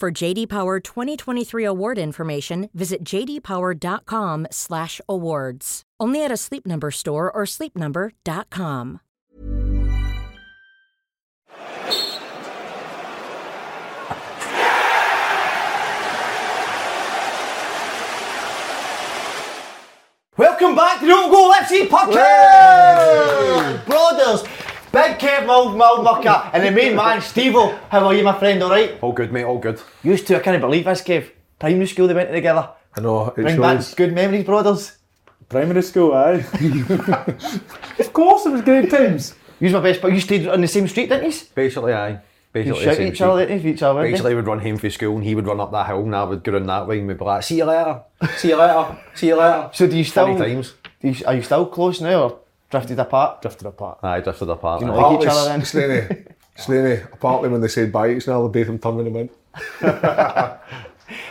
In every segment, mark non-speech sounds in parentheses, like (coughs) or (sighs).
For JD Power 2023 award information, visit jdpower.com/awards. Only at a Sleep Number store or sleepnumber.com. Welcome back to the Open Goal FC podcast! Brothers, Big Kev Mild Mild Mucker and the main man Steve. How are you, my friend? Alright? All good, mate, all good. Used to, I can't believe this, Kev. Primary school they went together. I know, it Bring back shows. good memories, brothers. Primary school, aye. (laughs) of course, it was great times. Use my best, but you stayed on the same street, didn't you? Basically, aye. You Basically, shout each other, didn't you? Each other, Basically, you? Would run home from school and he would run up that hill and I would go down that way and we'd be like, see you later, see you later, see you later. So do you still, times. do you, are you still close now or Drifted apart. Drifted apart. Aye, drifted apart. Do you like each other then? Slaney. (laughs) Slaney. Apparently when they said bye, it's now the Batham tongue in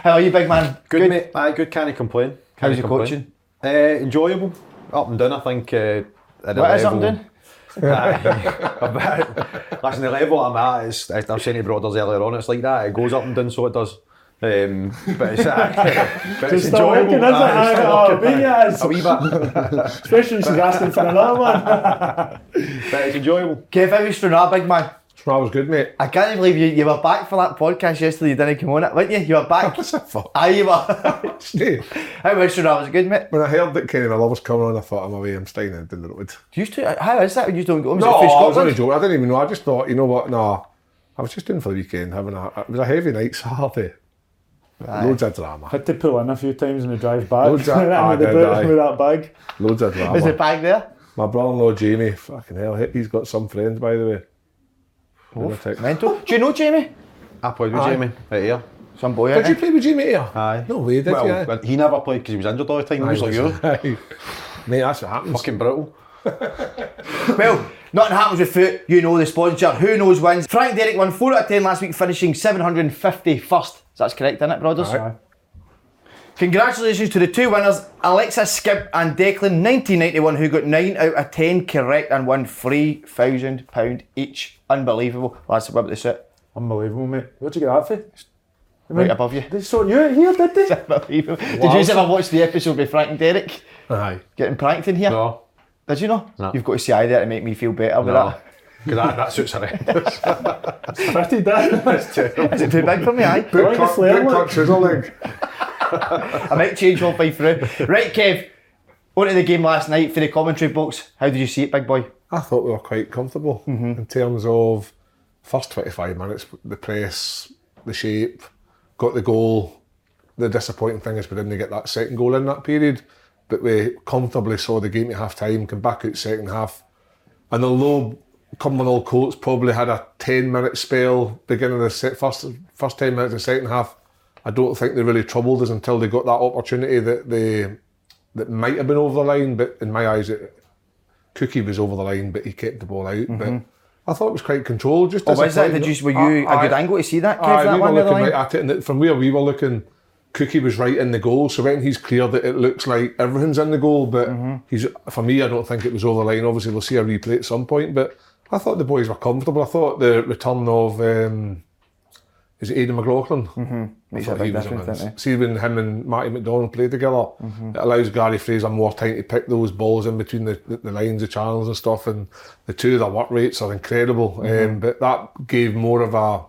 How are you, big man? Good, good? mate. Aye, good. Can't complain. Can't How's your coaching? Uh, enjoyable. Up and down, I think. Uh, at what is up and down? (laughs) (laughs) Listen, the level I'm at, is, I was saying to Brothers earlier on, it's like that. It goes up and down, so it does. Um, but it's, uh, but it's enjoyable. working, isn't it? Aye, it's oh, working, yes. A wee bit. Especially when she's asking for another one. (laughs) but it's enjoyable. Kev, how was Stranraer, big man? That was good, mate. I can't believe you, you were back for that podcast yesterday. You didn't come on it, weren't you? You were back. (laughs) What's that for? Aye, you were. (laughs) Stay. how was Stranraer? Was it good, mate? When I heard that Kenny Miller was coming on, I thought, I'm away, I'm staying in the road. You used to, how is that when you don't go? Was No, it for I was only joking. I didn't even know. I just thought, you know what, no. I was just in for the weekend, having a, it was a heavy night Saturday. Loads of drama. Had to pull in a few times on the drive back. Loads of- (laughs) with, the did boot- I? with that bag. Loads of drama. Is the bag there? My brother-in-law Jamie, fucking hell, he's got some friends by the way. Lunatic. Mental. (gasps) Do you know Jamie? I played with Aye. Jamie right here. Some boy, Did eh? you play with Jamie here? Aye. No way, did well, you? he never played because he was injured all the time. He was like you. Aye. Mate, that's what happens. Fucking brutal. Well, nothing happens with foot. You know the sponsor. Who knows wins? Frank Derrick won 4 out of 10 last week, finishing 751st. That's correct, isn't it, brothers? Aye. Congratulations to the two winners, Alexa Skip and Declan 1991, who got 9 out of 10 correct and won £3,000 each. Unbelievable. That's about the suit. Unbelievable, mate. Where'd you get that for? Right above you. They sort you here, did they? (laughs) Unbelievable. Did you ever watch the episode with Frank and Derek Aye. getting pranked in here? No. Did you know? No. You've got to see I there to make me feel better with No. that. (laughs) Because that, that suits horrendous. (laughs) Pretty damn. (laughs) Is it too big for me? Aye. Like Boot the cut, boot look. cut trouser leg. I might change one way through. Right, Kev. On to the game last night for the commentary box. How did you see it, big boy? I thought we were quite comfortable mm-hmm. in terms of first 25 minutes, the press, the shape, got the goal. The disappointing thing is we didn't get that second goal in that period, but we comfortably saw the game at half time, come back out second half. And although Cumbernauld Colts probably had a 10 minute spell beginning of the se- first, first 10 minutes of the second half, I don't think they really troubled us until they got that opportunity that they that might have been over the line, but in my eyes, it, Cookie was over the line, but he kept the ball out. But mm-hmm. I thought it was quite controlled. Just Oh, was that? Did you, were you Aye, a good aye. angle to see that, Kev, Aye, that we were one near the looking right at it, and from where we were looking, Cookie was right in the goal. So when he's cleared it, it looks like everything's in the goal. But Mm-hmm. he's for me, I don't think it was over the line. Obviously, we'll see a replay at some point. But I thought the boys were comfortable. I thought the return of um, is it Aidan McLaughlin? Mm-hmm. Makes a big difference, doesn't it? See when him and Marty McDonald play together, Mm-hmm. it allows Gary Fraser more time to pick those balls in between the, the, the lines of channels and stuff. And the two, their work rates are incredible. Mm-hmm. Um, but that gave more of a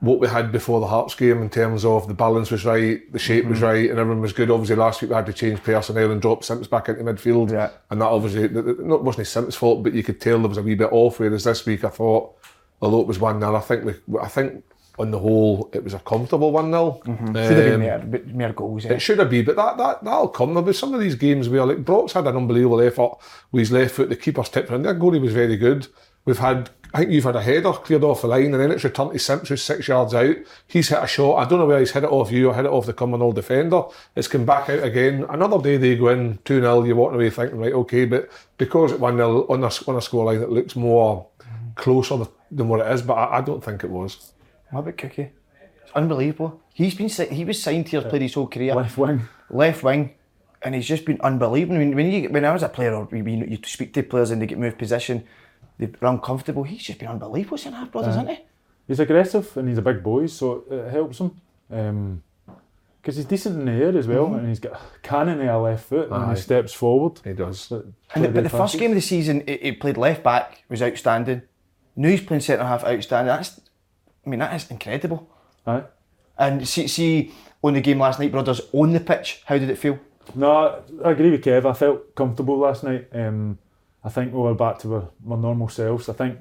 what we had before the Hearts game in terms of the balance was right, the shape was right, and everyone was good. Obviously, last week we had to change personnel and drop Simps back into midfield, Yeah. and that obviously not wasn't Simps' fault, but you could tell there was a wee bit off. Whereas this week, I thought, although it was one 0 I think we, I think on the whole it was a comfortable one 0 Should have been more, more goals. Eh? It should have been, but that, that, that'll come. There'll be some of these games where, like, Brock's had an unbelievable effort with his left foot, the keeper's tipped in. Their goalie was very good. We've had, I think you've had a header cleared off the line and then it's returned to Simpson who's six yards out. He's hit a shot. I don't know where he's hit it off you or hit it off the Cumbernauld defender. It's come back out again. Another day they go in 2 0, you're walking away thinking, right, okay, but because at 1 0 on a, on a scoreline, it looks more closer than what it is, but I, I don't think it was. What about Cookie? It's unbelievable. He's been he was signed here, played his whole career. Left wing. left wing, and he's just been unbelievable. I mean, when you when I was a player, or you, you speak to players and they get moved position, they're uncomfortable. He's just been unbelievable centre half brothers, uh, isn't he? He's aggressive and he's a big boy, so it helps him. Um, because he's decent in the air as well, mm-hmm. and he's got a cannon in a left foot, and Aye. he steps forward. He does. So- And the, but the first game of the season, he, he played left back, was outstanding. Now he's playing centre half, outstanding. That's, I mean, that is incredible. Aye. And see, see on the game last night, brothers on the pitch. How did it feel? No, I agree with Kev. I felt comfortable last night. Um, I think we were back to our, our normal selves. I think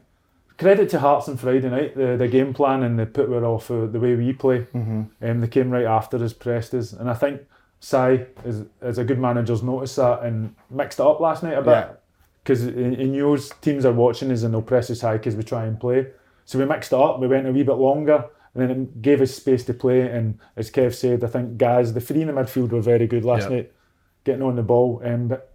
credit to Hearts on Friday night. The, the game plan and they put her off uh, the way we play. Mm-hmm. Um, they came right after us, pressed us, and I think Si is, is a good manager's noticed that and mixed it up last night a bit because he he knows teams are watching us and they'll press us high because we try and play. So we mixed it up. We went a wee bit longer. And then it gave us space to play. And as Kev said, I think guys, the three in the midfield were very good last Yeah. night getting on the ball. Um, but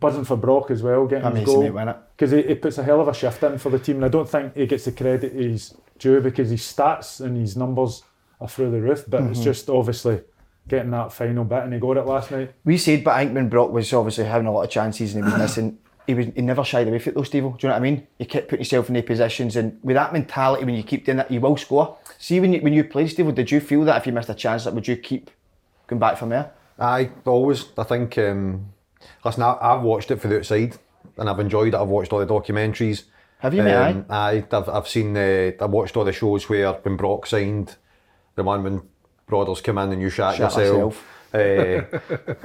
buzzing for Brock as well, getting his Amazing, goal. wasn't it? Because he, he puts a hell of a shift in for the team. And I don't think he gets the credit he's due because his stats and his numbers are through the roof. But Mm-hmm. it's just obviously getting that final bit and he got it last night. We said, but I think when Brock was obviously having a lot of chances and he was (coughs) missing, he was he never shied away from it though, Steve. Do you know what I mean? He kept putting himself in the positions, and with that mentality, when you keep doing that, you will score. See, when you when you played, Steve, did you feel that if you missed a chance, that would you keep going back from there? Aye, always. I think. Um, listen, I, I've watched it for the outside, and I've enjoyed it. I've watched all the documentaries. Have you, mate? Um, aye, I've, I've seen. Uh, I watched all the shows where when Brock signed, the one when Brothers came in and you shot, Shat yourself. Uh,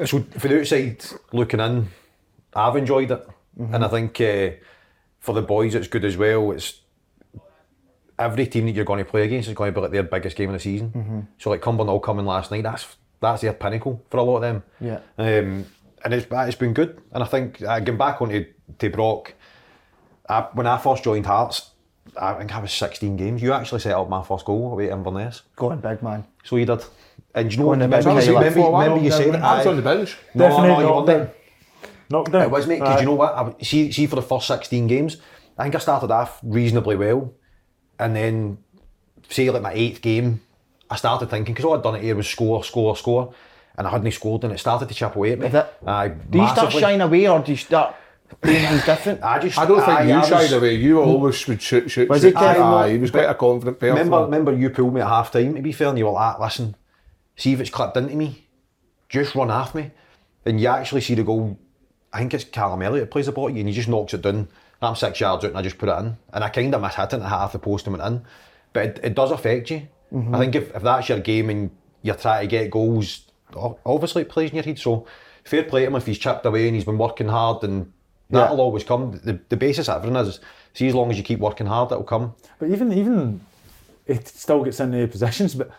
so for the outside looking in, I've enjoyed it, and I think uh, for the boys it's good as well. It's every team that you're going to play against is going to be like their biggest game of the season. So like Cumbernauld coming last night, that's that's their pinnacle for a lot of them. Yeah. Um, and it's it's been good, and I think uh, going back onto to Brock, I, when I first joined Hearts, I think I was 16 games. You actually set up my first goal away at Inverness, Going big, man. so you did. And you know Go on what? the bench, Remember, you remember, look. remember you said I was on the bench. No, Definitely no, you knocked weren't down. there. Knocked down. It was, mate, because you know what? I, see, see, for the first 16 games, I think I started off reasonably well. And then, say, like my eighth game, I started thinking, because all I'd done it here was score, score, score. And I hadn't scored, and it started to chip away at me. Did it? Aye, Do you start massively. shying away, or do you start doing things different? I just, I don't think aye, you I was- shied away. You always would shoot, shoot, Was shoot. he, Kev? Aye, he was quite a confident person. Remember, remember you pulled me at half time, to be fair, and you were like, listen, see if it's clipped into me, just run after me. And you actually see the goal, I think it's Callum Elliott that plays the ball at you, and he just knocks it down. I'm six yards out and I just put it in. And I kind of miss hitting it half the post and went in. But it, it does affect you. Mm-hmm. I think if, if that's your game and you're trying to get goals, o- obviously it plays in your head. So fair play to him if he's chipped away and he's been working hard and that'll always come. The, the basis of everything is, see as long as you keep working hard, it'll come. But even even it still gets into positions, but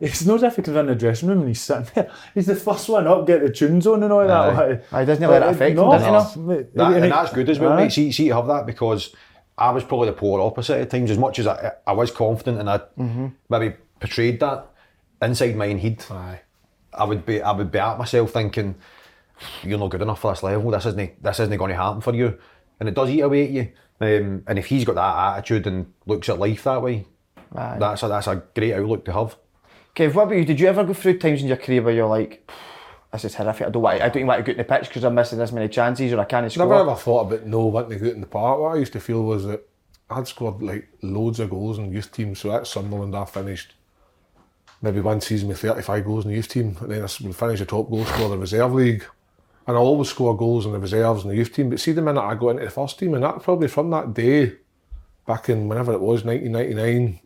it's not as if he comes in the dressing room and he's sitting there. (laughs) He's the first one up, get the tunes on and all that. Aye. Like, Aye, doesn't let it affect him, no, does he, no? mate, That, and it- that's good as well, Aye. mate. See, see, you have that because I was probably the polar opposite at times. As much as I, I was confident and I mm-hmm. maybe portrayed that inside my own head, Aye. I would be, I would be at myself thinking, "You're not good enough for this level. This isn't, this isn't going to happen for you." And it does eat away at you. Um, and if he's got that attitude and looks at life that way, Aye. that's a, that's a great outlook to have. Kev, what about you? Did you ever go through times in your career where you're like, this is horrific, I don't want, I don't even want to go in the pitch because I'm missing this many chances or I can't score? Never ever thought about no wanting to go out in the park. What I used to feel was that I'd scored like loads of goals in youth teams. So at Sunderland, I finished maybe one season with 35 goals in the youth team, and then I s- would finish the top goal scorer in the reserve league. And I always score goals in the reserves and the youth team. But see, the minute I got into the first team, and that probably from that day, back in whenever it was, 1999,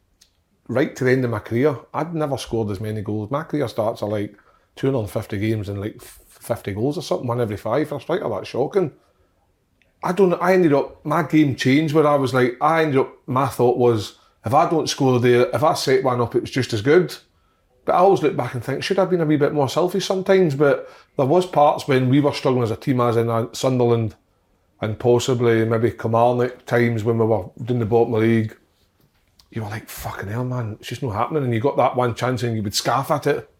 right to the end of my career, I'd never scored as many goals. My career starts are like 250 games and like 50 goals or something, one every five for. That's shocking. I don't. I ended up, my game changed where I was like, I ended up, my thought was, if I don't score there, if I set one up, it was just as good. But I always look back and think, should I have been a wee bit more selfish sometimes? But there was parts when we were struggling as a team, as in uh, Sunderland, and possibly maybe Kilmarnock times when we were in the bottom of the league. You were like, fucking hell, man, it's just not happening. And you got that one chance and you would scarf at it.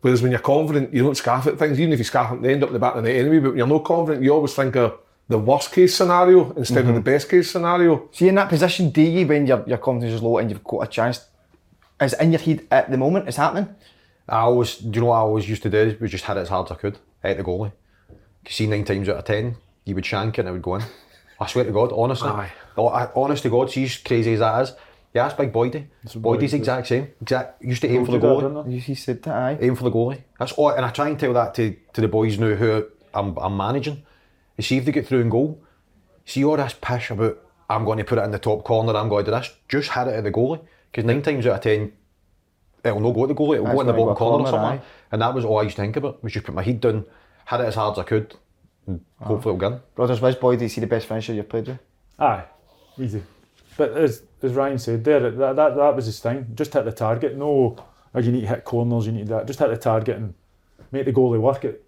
Whereas when you're confident, you don't scarf at things. Even if you scarf it, they end up in the back of the net anyway. But when you're not confident, you always think of the worst case scenario instead of the best case scenario. See, in that position, do you, when your, your confidence is low and you've got a chance, is it in your head at the moment, it's happening? I always, do you know what I always used to do? We just hit it as hard as I could at the goalie. You see, nine times out of ten, you would shank it and it would go in. I swear to God, honestly. Aye. Oh, I- honest to God, see as crazy as that is. Yeah, that's big Boydie. Boydie's the exact same. Exact. Used to aim for the Told that, goalie. didn't I? You, you said that, aye. aim for the goalie. That's all, and I try and tell that to, to the boys now who I'm, I'm managing. You see if they get through and goal, see all this pish about I'm going to put it in the top corner, I'm going to do this. Just hit it at the goalie because nine times out of ten, it'll not go at the goalie. It'll That's go in the right, bottom go corner or corner, something. aye. And that was all I used to think about. Was just put my head down, hit it as hard as I could, and hopefully it'll go in. Brothers, which boy do you see the best finisher you've played with? Aye, easy. But as as Ryan said there, that, that that was his thing. Just hit the target. No, oh, you need to hit corners. You need to do that. Just hit the target and make the goalie work at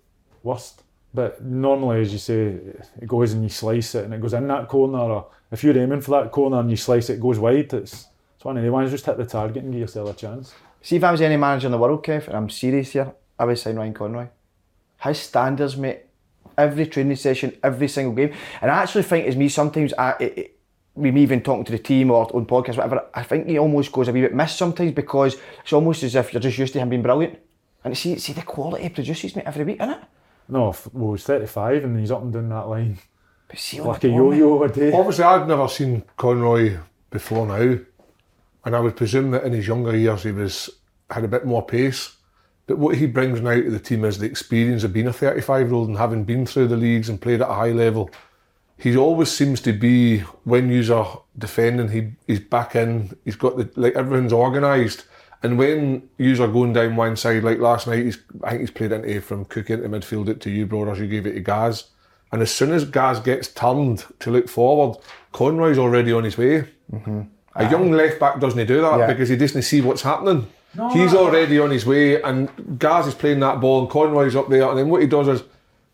worst. But normally, as you say, it goes and you slice it and it goes in that corner. Or if you're aiming for that corner and you slice it, it goes wide. It's it's one of the ones. Just hit the target and give yourself a chance. See, if I was any manager in the world, Kev, and I'm serious here, I would sign Ryan Conroy. His standards, mate, every training session, every single game. And I actually think, as me, sometimes, I, it, it, with me even talking to the team or on podcasts, whatever, I think he almost goes a wee bit missed sometimes because it's almost as if you're just used to him being brilliant. And see, see the quality he produces, mate, every week, innit? No, well, he's 35 and he's up and down that line But see, like a yo-yo a day. Obviously, I'd never seen Conroy before now, and I would presume that in his younger years he was had a bit more pace. But what he brings now to the team is the experience of being a 35 year old and having been through the leagues and played at a high level. He always seems to be when you are defending, he he's back in. He's got the like everything's organised. And when you are going down one side, like last night, he's I think he's played into from Cook into midfield it to you, brothers. You gave it to Gaz. And as soon as Gaz gets turned to look forward, Conroy's already on his way. Mm-hmm. A young left back doesn't do that Yeah. because he doesn't see what's happening. He's already on his way, and Gaz is playing that ball, and Conroy's up there. And then what he does is,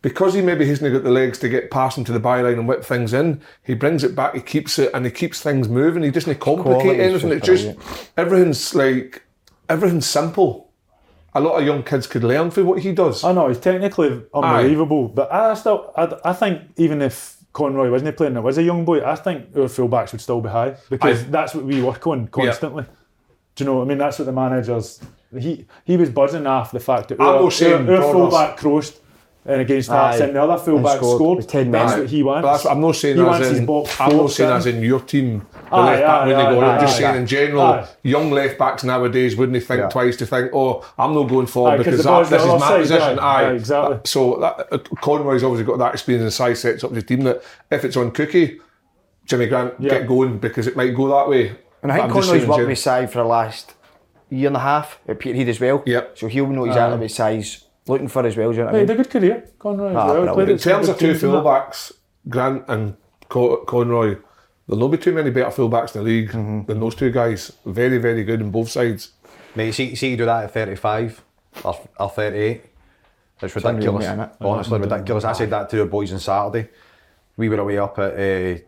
because he maybe hasn't got the legs to get past into the byline and whip things in, he brings it back, he keeps it, and he keeps things moving. He doesn't complicate Quality anything. just It's just brilliant. everything's like everything's simple. A lot of young kids could learn from what he does. I know he's technically unbelievable, but I still, I, I think even if Conroy wasn't he playing, it was a young boy. I think our fullbacks would still be high because Aye. that's what we work on constantly. Do you know? what I mean, that's what the managers. He he was buzzing off the fact that I'm our, not saying our, our fullback crossed and against Hearts Aye. and the other fullback scored scored. with 10 that's what he wants. But I'm not saying he as wants his in, box I'm not saying as sitting. in your team. The Aye, left back aye, when they aye, go in. I'm aye, just aye. saying in general, Aye. young left backs nowadays wouldn't think Yeah. twice to think, oh, I'm not going forward Aye, 'cause because that, this is my side, position. aye, Aye, aye, exactly. So that, uh, Conroy's obviously got that experience and size sets up his team that if it's on Cookie, Jimmy Grant Yeah. get going because it might go that way. And I think I'm Conroy's worked gen- with Si for the last year and a half at Peterhead as well. Yep. So he'll know exactly what size looking for as well. Do you know what I He had mean? a good career, Conroy. as Ah, well. In terms of two teams and that. fullbacks, Grant and Co- Conroy, there'll not be too many better fullbacks in the league Mm-hmm. than those two guys. Very, very good on both sides. Mate, see, see you do that at 35 or, or 38. It's unreal, ridiculous. mate, innit? Honestly, ridiculous. I said that to the boys on Saturday. We were away up at uh,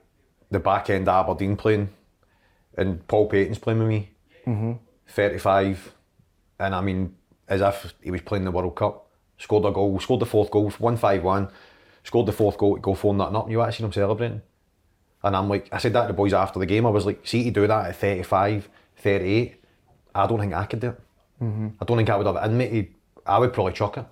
the back end of Aberdeen playing, and Paul Paton's playing with me. 35, and I mean, as if he was playing the World Cup. Scored a goal, scored the fourth goal, 1 5 1. Scored the fourth goal go 4 nothing up. You actually seen him celebrating. And I'm like, I said that to the boys after the game. I was like, see, to do that at 35, 38, I don't think I could do it. I don't think I would have it in me. I would probably chuck it.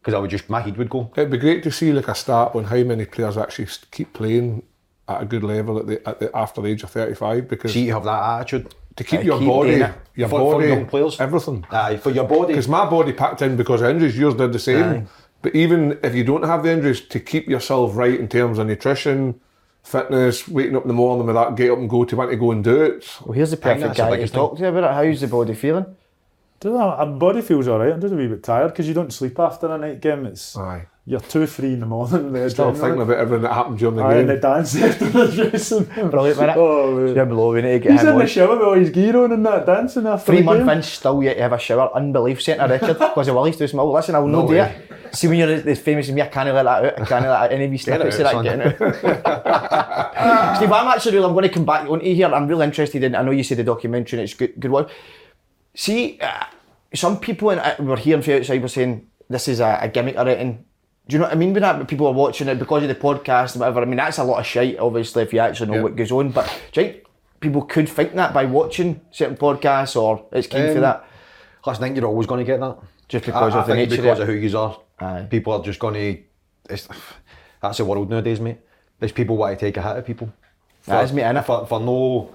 Because I would just, my head would go. It'd be great to see like a start on how many players actually keep playing at a good level at the, at the after the age of 35 because See, you have that attitude. to keep Uh, your keep body, your For- for body, young players. everything. Aye, for your body. Because my body packed in because of injuries, yours did the same. Aye. But even if you don't have the injuries, to keep yourself right in terms of nutrition, fitness, waking up in the morning with that get up and go to want to go and do it. Well, here's the think perfect guy to talk to you about it. How's the body feeling? Don't know, my body feels alright. I'm just a wee bit tired because you don't sleep after a night game. It's Aye. you're two, three in the morning. The (laughs) Still adrenaline. thinking about everything that happened during the Aye, and the game. dance after the dressing room. Brilliant, innit? Oh, man. Jim Lowe, we need to get He's him in the on. shower with all his gear on and that dancing after Three the month game. in, still yet to have a shower. Unbelief, setting a record because of Willie's too small. Listen, I'll No no do way. it. See when you're the famous me, I can't let that out. I can't let any wee snippets of it that out, getting out. Steve, I'm actually really, I'm going to come back onto here. I'm really interested in. I know you said the documentary and it's good, good one. See, uh, some people in, uh, were hearing from outside were saying this is a, a gimmick or anything. Do you know what I mean by that? People are watching it because of the podcast and whatever. I mean, that's a lot of shite, obviously, if you actually know Yeah. what goes on. But do you think people could think that by watching certain podcasts or it's keen for Um, that? Listen, I think you're always going to get that. Just because I, of the I think nature because of of who you are. Aye. People are just going to. It's, that's the world nowadays, mate. There's people want to take a hit at people. That is me, innit? For, for no,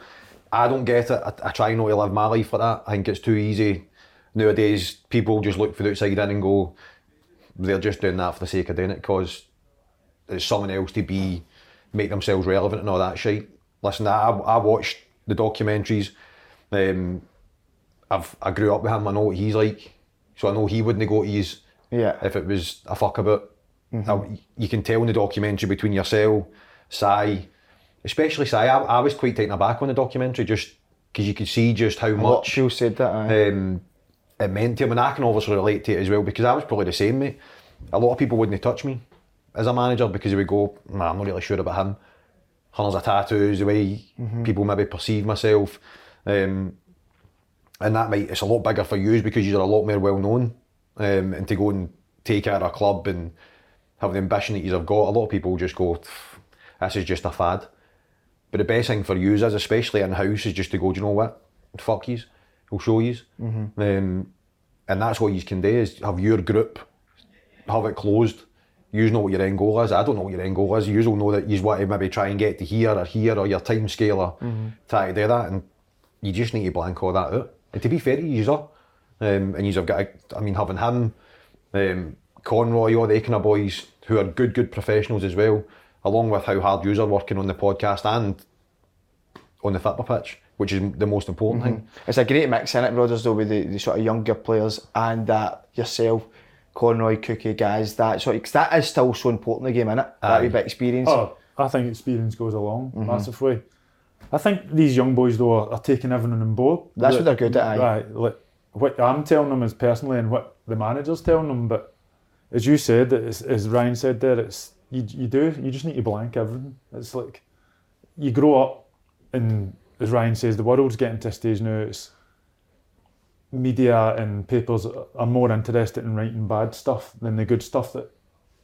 I don't get it. I, I try not to live my life like that. I think it's too easy. Nowadays, people just look for the outside in and go, they're just doing that for the sake of doing it because it's someone else to be, make themselves relevant and all that shit. Listen, I, I watched the documentaries. Um, I've I grew up with him. I know what he's like, so I know he wouldn't go to his Yeah. if it was a fuck about. Now, you can tell in the documentary between yourself, Si, especially Si. I, I was quite taken aback on the documentary just because you could see just how A lot of much people said that. Aye. um, it meant to him, and I can obviously relate to it as well because I was probably the same, mate. A lot of people wouldn't touch me as a manager because they would go, nah, I'm not really sure about him. Hundreds of tattoos, the way people maybe perceive myself. Um, and that might, it's a lot bigger for you because you're a lot more well known. Um, and to go and take out a club and have the ambition that you've got, a lot of people just go, this is just a fad. But the best thing for you is, especially in house, is just to go, do you know what? Fuck yous. We'll show yous. Um, and that's what you can do is have your group, have it closed. You know what your end goal is. I don't know what your end goal is. You will know that you want to maybe try and get to here or here or your time scale or try to do that. And you just need to blank all that out. And to be fair to you, are. Um, and you've got, a- I mean, having him, um, Conroy, all the kind of boys who are good, good professionals as well, along with how hard yous are working on the podcast and on the football pitch, which is the most important mm-hmm. thing. It's a great mix in it, brothers, though, with the, the sort of younger players and that yourself, Conroy, Cookie guys, that sort of, 'cause that is still so important in the game, innit? That Aye. wee bit of experience. Oh, I think experience goes along mm-hmm. massively. I think these young boys though are, are taking everything on board. That's Like- what they're good at, aye. Right, like what I'm telling them is personally, and what the manager's telling them. But as you said, as, as Ryan said there, it's you, you do you just need to blank everything. It's like you grow up, and as Ryan says, the world's getting to a stage now. It's media and papers are more interested in writing bad stuff than the good stuff that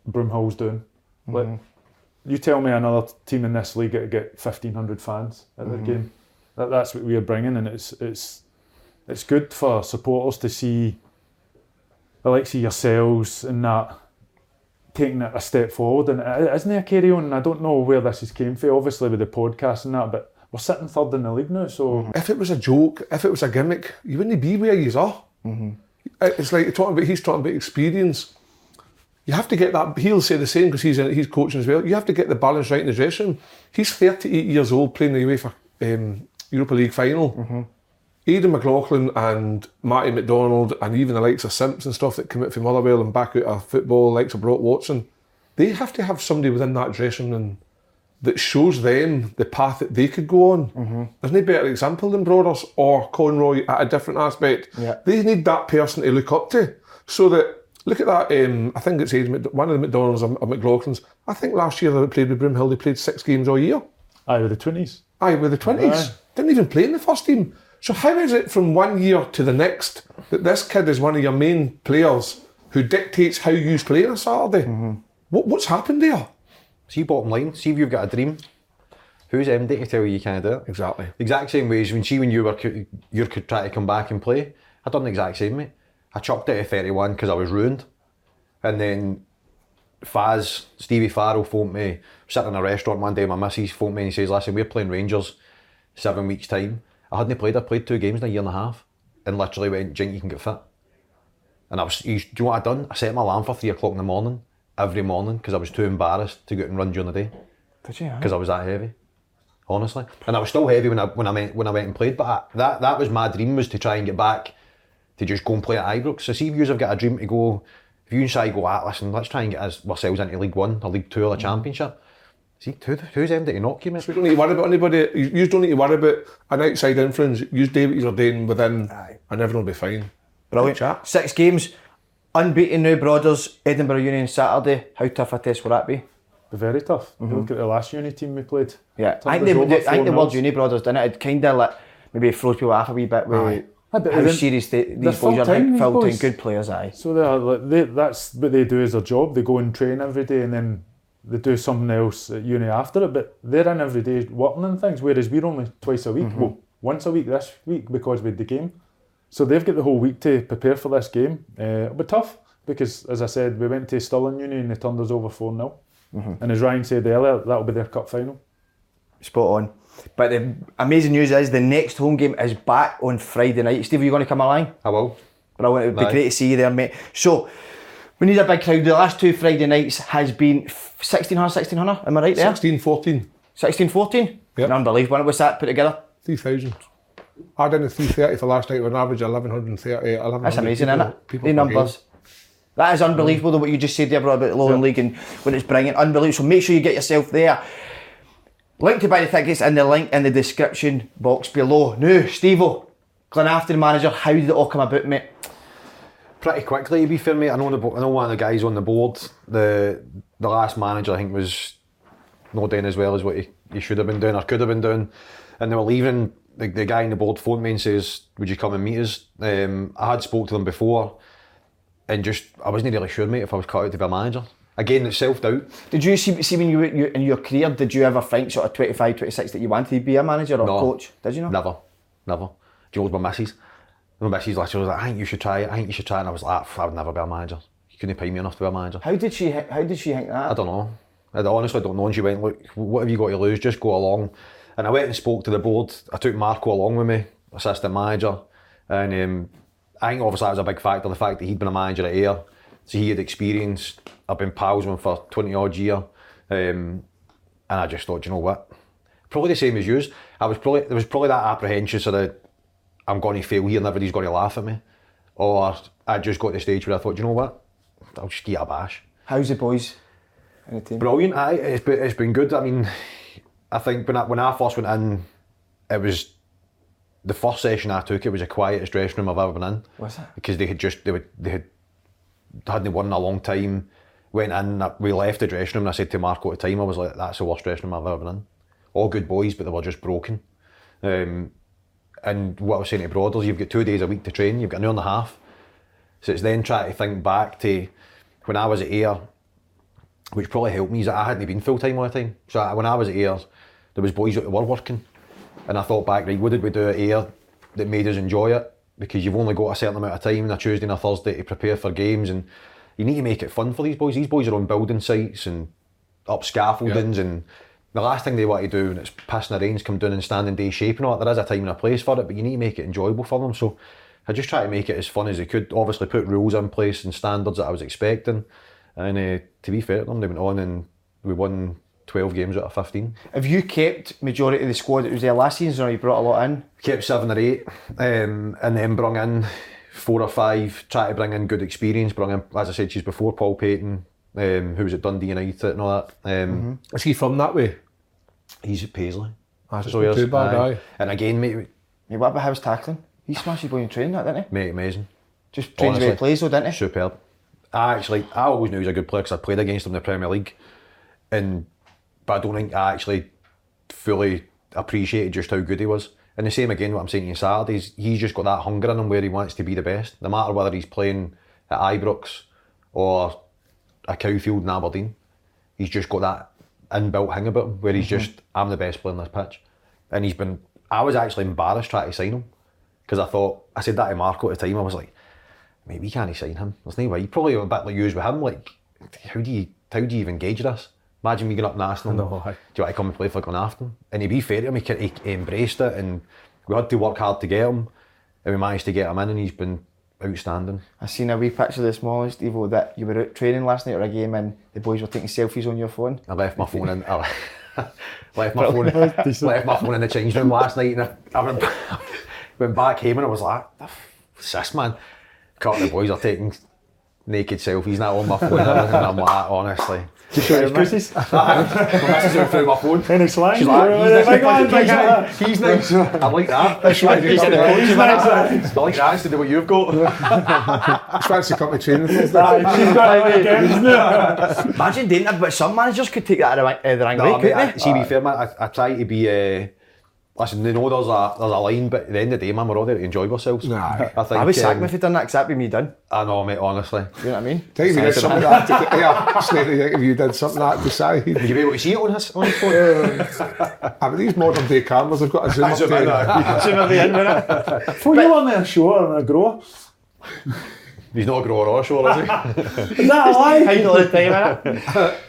Broomhill's doing. Mm-hmm. Like, you tell me another team in this league to get fifteen hundred fans at their mm-hmm. game. That, that's what we are bringing, and it's it's it's good for supporters to see the likes of yourselves and that taking it a step forward. And it isn't it a carry on? And I don't know where this has came from, obviously with the podcast and that, but we're sitting third in the league now, so mm-hmm. If it was a joke, if it was a gimmick, you wouldn't be where you are. Mm-hmm. It's like you're talking about. He's talking about experience. You have to get that. He'll say the same because he's he's coaching as well. You have to get the balance right in the dressing room. He's 38 years old, playing the UEFA um, Europa League final. Mm-hmm. Aidan McLaughlin and Marty McDonald and even the likes of Simpson stuff that come out from Motherwell and back out of football, likes of Brock Watson, they have to have somebody within that dressing room that shows them the path that they could go on. There's no better example than Brothers or Conroy at a different aspect. Yeah. They need that person to look up to so that. Look at that. Um, I think it's one of the McDonald's or, McLaughlin's. I think last year they played with Broomhill. They played six games all year. aye with the twenties. Aye, with the twenties. Aye. Didn't even play in the first team. So how is it from one year to the next that this kid is one of your main players who dictates how you play on a Saturday? Mm-hmm. What, what's happened there? See, bottom line, see if you've got a dream. Who's MD to tell you you can't do it? Exactly. Exact same way as when she when you were you could try to come back and play. I done the exact same, mate. I chopped it at 31 because I was ruined, and then Faz Stevie Farrell phoned me. Sitting in a restaurant one day, my missus phoned me and he says, "Listen, we're playing Rangers, seven weeks time." I hadn't played. I played two games in a year and a half, and literally went, "Jink, you can get fit." And I was, you, do you know what I done? I set my alarm for three o'clock in the morning every morning because I was too embarrassed to go out and run during the day. Did you? because I was that heavy. Honestly, and I was still heavy when I when I went when I went and played. But I, that that was my dream was to try and get back to just go and play at Ibrox. So see if you have got a dream to go, if you and Si go, ah, listen, let's try and get ourselves into League One or League Two or the Championship. See, who, who's to knock you, mate? You don't need to worry about anybody. You, you don't need to worry about an outside influence. You do what you're doing within, and everyone will be fine. Brilliant. Good chat. Six games, unbeaten now, Brothers, Edinburgh Union Saturday. How tough a test will that be? Very tough. You mm-hmm. look at the last uni team we played. Yeah, I think, us the, over I think the 4-0. word Uni Brothers didn't it? It kind of like maybe throws people off a wee bit with Aye, how serious they, these boys are. I full-time, think these full time, boys. good players, aye. So they are, like, they, that's what they do as their job. They go and train every day and then they do something else at uni after it. But they're in every day working on things, whereas we're only twice a week. Mm-hmm. Well, once a week this week because we had the game. So they've got the whole week to prepare for this game. Uh, it'll be tough because, as I said, we went to Stirling Uni and they turned us over 4 0. Mm-hmm. And as Ryan said earlier, that'll be their cup final. Spot on. But the amazing news is the next home game is back on Friday night. Steve, are you going to come along? I will. Brilliant. It would be Aye. great to see you there, mate. So, we need a big crowd. The last two Friday nights has been 1600, 1600. Am I right there? 16, 14, 16, 14? Yep. Unbelievable. When was that put together? 3,000. Add in the 330 for last night with an average of 1,130. 1,100 That's amazing, people, isn't it? People the per game. numbers. That is unbelievable, though, what you just said there, bro, about the Lowland League and when it's bringing. Unbelievable. So make sure you get yourself there. Link to buy the tickets in the link in the description box below. Now, Steve Glenafton manager, how did it all come about, mate? Pretty quickly, to be fair, mate. I know the I know one of the guys on the board. The the last manager, I think, was not doing as well as what he, he should have been doing or could have been doing. And they were leaving. The, the guy in the board phoned me and says, "Would you come and meet us?" Um, I had spoke to them before, and just I wasn't really sure, mate, if I was cut out to be a manager. Again, it's self doubt. Did you see, see when you were you, in your career, did you ever think sort of 25, 26 that you wanted to be a manager or No. coach? Did you know? Never, never. Do you know my missus? My missus literally was like, I think you should try it. I think you should try. it." And I was like, I would never be a manager. You couldn't pay me enough to be a manager. How did she how did she think that? I don't know. I honestly don't know. And she went, look, what have you got to lose? Just go along. And I went and spoke to the board. I took Marco along with me, assistant manager. And um, I think obviously that was a big factor, the fact that he'd been a manager at Ayr. So he had experience. I've been pals with him for 20 odd year. Um, and I just thought, you know what? Probably the same as yours. I was probably, there was probably that apprehension so that I'm going to fail here and everybody's going to laugh at me. Or I just got to the stage where I thought, you know what? I'll just get a bash How's the boys in the team? brilliant. Aye, it's been, it's been good. I mean, I think when I, when I first went in, it was the first session I took. It was the quietest dressing room I've ever been in. Was it? Because they had just they, would, they had hadn't won in a long time. Went in, we left the dressing room, and I said to Marco at the time, I was like, "That's the worst dressing room I've ever been in." All good boys, but they were just broken. Um, and what I was saying to Brothers, you've got two days a week to train. You've got an hour and a half. So it's then trying to think back to when I was at Ayr, which probably helped me is that I hadn't been full time all the time. So I- when I was at Ayr, there was boys that were working, and I thought back, right, what did we do at Ayr that made us enjoy it? Because you've only got a certain amount of time on a Tuesday and a Thursday to prepare for games, and you need to make it fun for these boys. These boys are on building sites and up scaffoldings, and the last thing they want to do when it's passing the reins, come down and stand in day shape and all that. There is a time and a place for it, but you need to make it enjoyable for them. So I just try to make it as fun as I could. Obviously, put rules in place and standards that I was expecting. And uh, to be fair to them, they went on and we won 12 games out of 15. Have you kept majority of the squad that was there last season or you brought a lot in? Kept seven or eight, um, and then brung in four or five, try to bring in good experience. Brung in, as I said, she's before Paul Paton, um, who was at Dundee United and all that. Um, Is he from that way? He's at Paisley. Ah, it's So not he is, too bad, aye. aye. And again, mate, Yeah, what about his tackling? He smashed his boy in training, that didn't he? mate, amazing. Just trains the way he Honestly. plays, though, didn't he? Superb. I actually, I always knew he was a good player because I played against him in the Premier League, and but I don't think I actually fully appreciated just how good he was. And the same again, what I'm saying to you Saturdays, he's just got that hunger in him where he wants to be the best, no matter whether he's playing at Ibrox or a Cowfield in Aberdeen. He's just got that inbuilt thing about him where he's mm-hmm. just, I'm the best player on this pitch. And he's been, I was actually embarrassed trying to sign him because I thought, I said that to Marco at the time, I was like, mate, we can't he sign him. There's no way. You probably a bit like you with him. Like, how do you how do you even gauge this? Imagine me going up and asking him, aye. do you want to come and play for Glenafton? And to be fair to him, he, he embraced it and we had to work hard to get him and we managed to get him in and he's been outstanding. I seen a wee picture this morning, Steve, that you were out training last night or a game and the boys were taking selfies on your phone. I left my phone in. I, (laughs) left my phone, (laughs) left my phone in the change room last night, and I, I went, (laughs) went back home and I was like, "What's this man?" Of the boys are taking naked selfies now on my phone, and I'm like, honestly. Just show your missus. My missus went through my phone. Any slang? She's like, he's Big man, nice, big he's man. nice, he's nice. I like that. (laughs) That's right, he's in the coach, He's nice. I like that instead of what you've got. (laughs) It's fancy company training. things. Aye, She's got it again, isn't it? Imagine doing that, but some managers could take that out of the, uh, wrong No, way, couldn't I, they? see, be fair, man, I, I try to be. Listen, they know there's a there's a line, but at the end of the day, man, we're all there to enjoy ourselves. Nah, I, think, I would sack um, me if he'd done that, because that'd be me done. I know, mate, honestly. You know what I mean? Tell me, you did something that, to, yeah, snake, if you did something that to say. Would you be able to see it on his, on his phone? um, I mean, these modern day cameras have got a zoom up (laughs) zoom in. Zoom in, innit? Before you on there, sure, and a grower. He's not a grower or a sure, is he? (laughs) is that a lie? How you the time, innit? (laughs)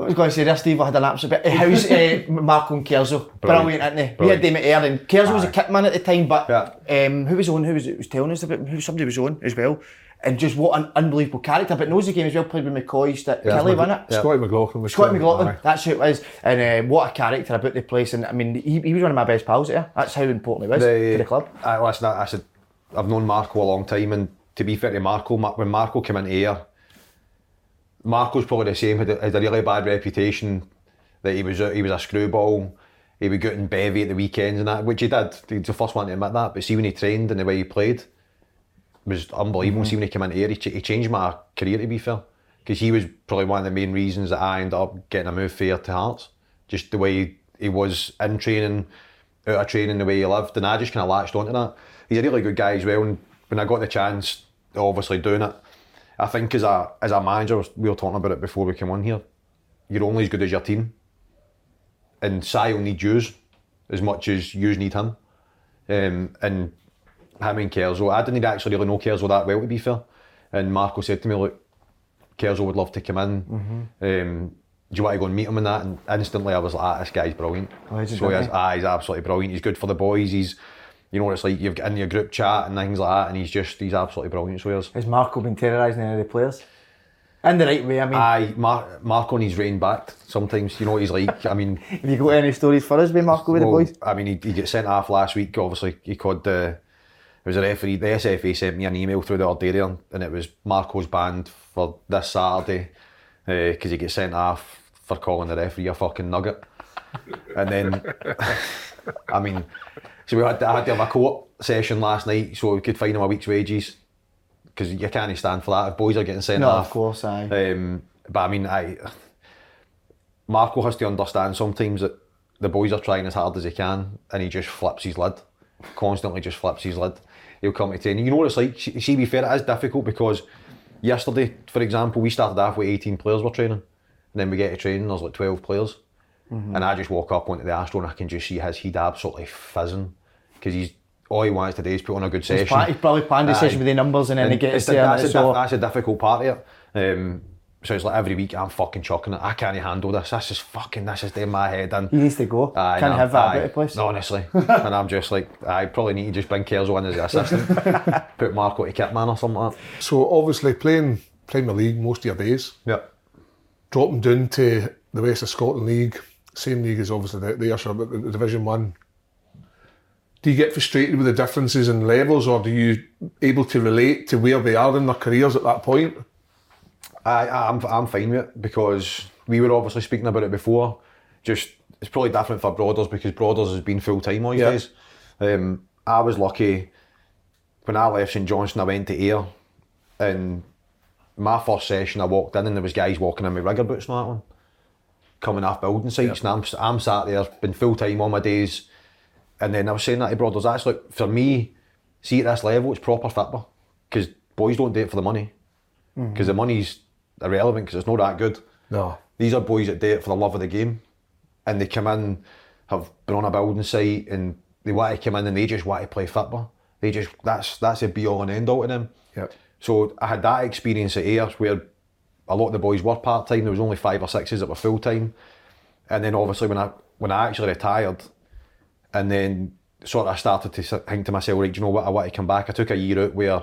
What was going to say there, Steve? I had an absolute bit. How's uh, Marco and Kerzo? Brilliant, isn't he? We had them at Ayr, and Kerzo was a kit man at the time, but Yeah. um, who was on? Who was, was telling us about? Who somebody was on as well? And just what an unbelievable character, but knows the game as well. Played with McCoy, St- Yeah, Kelly, wasn't it? Yeah. Scotty McLaughlin was Scotty McLaughlin, aye. that's who it was. And uh, what a character about the place. And I mean, he, he was one of my best pals there. That's how important he was to the club. I, listen, I, I said, I've known Marco a long time, and to be fair to Marco, when Marco came into Ayr, Marco's probably the same. Had a, had a really bad reputation that he was a, he was a screwball. He would get in bevy at the weekends and that, which he did. He's the first one to admit that. But see, when he trained and the way he played, was unbelievable. Mm-hmm. See, when he came into here, he, ch- he changed my career. To be fair, because he was probably one of the main reasons that I ended up getting a move fair to Hearts. Just the way he, he was in training, out of training, the way he lived, and I just kind of latched onto that. He's a really good guy as well. And when I got the chance, obviously doing it, I think as a as a manager, we were talking about it before we came on here. You're only as good as your team, and Si will need yous as much as yous need him. Um, and him and Kerzo, I didn't actually really know Kerzo that well to be fair. And Marco said to me, "Look, Kerzo would love to come in. Um, do you want to go and meet him and that?" And instantly, I was like, ah, "This guy's brilliant." Legend, so he is, ah, he's absolutely brilliant. He's good for the boys. He's, you know what it's like. You've got in your group chat and things like that, and he's just, he's absolutely brilliant. So. Has Marco been terrorising any of the players? In the right way, I mean. Aye, Mar- Marco needs rain back. Sometimes you know what he's like. I mean, (laughs) have you got any stories for us with Marco with well, the boys? I mean, he, he got sent off last week. Obviously, he called the. It was a referee. The SFA sent me an email through the Ordarian, and it was Marco's banned for this Saturday eh, because he gets sent off for calling the referee a fucking nugget. And then, (laughs) I mean, so we had I had to have a court session last night so we could find him a week's wages because you can't stand for that if boys are getting sent No, off. of course, aye. Um, but I mean, I Marco has to understand sometimes that the boys are trying as hard as they can, and he just flips his lid, constantly just flips his lid. He'll come to training. You know what it's like. See, see, be fair, it is difficult because yesterday, for example, we started off with 18 players we're training, and then we get to training, there's like 12 players, Mm-hmm. and I just walk up onto the Astro and I can just see his head absolutely fizzing because he's all he wants to do is put on a good He's, session. pla- he's probably planned the Aye. session with the numbers and then he gets it's the- there. that's, and a all- that's a difficult part of it. Um, so it's like every week I'm fucking chucking it. I can't handle this. This is fucking. This is in my head And He needs to go. Aye, Can't have that aye, about the place. no, honestly. (laughs) and I'm just like, I probably need to just bring Kerzo in as the assistant. (laughs) Put Marco to kitman or something like that. So obviously playing Premier League most of your days, Yeah. dropping down to the West of Scotland League, same league as obviously the, the Ayrshire, but the, the Division One. Do you get frustrated with the differences in levels, or do you able to relate to where they are in their careers at that point? I, I'm, I'm fine with it because we were obviously speaking about it before. Just it's probably different for Broaders because Broaders has been full time all these Yeah. days. Um, I was lucky when I left St Johnstone. I went to Ayr, and my first session I walked in and there was guys walking in with rigger boots and that one, coming off building sites, and I'm I'm sat there, been full time all my days, and then I was saying that to Broaders. That's like for me, see at this level, it's proper football because boys don't do it for the money hmm. because the money's irrelevant because it's not that good. No. These are boys that do it for the love of the game, and they come in, have been on a building site, and they want to come in and they just want to play football. They just that's that's a be all and end all to them. Yep. So I had that experience at Ayers where a lot of the boys were part time. There was only five or sixes that were full time, and then obviously when I when I actually retired, and then sort of I started to think to myself, right, do you know what? I want to come back. I took a year out where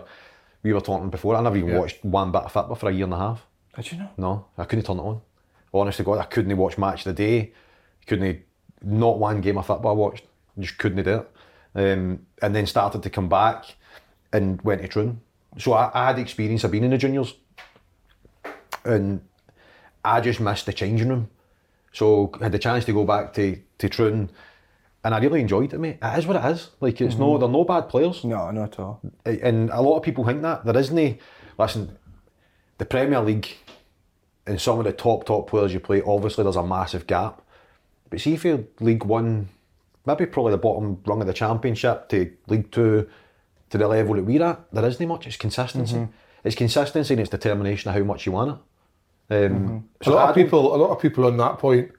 we were talking before. I never even Yeah. watched one bit of football for a year and a half. Did you know? No, I couldn't turn it on. Honest to God, I couldn't watch match of the day. couldn't not one game of football I watched. Just couldn't do it. Um, and then started to come back and went to Troon. So I, I had experience of being in the juniors, and I just missed the changing room. So I had the chance to go back to to Troon, and I really enjoyed it, mate. It is what it is. Like it's no, mm-hmm. they're no bad players. No, not at all. and a lot of people think that there isn't. Listen, the Premier League and some of the top top players you play, obviously there's a massive gap. But see if you're League One, maybe probably the bottom rung of the Championship to League Two, to the level that we're at, there isn't much. It's consistency. Mm-hmm. It's consistency and it's determination of how much you want it. Um, mm-hmm. a so lot I of people, a lot of people on that point,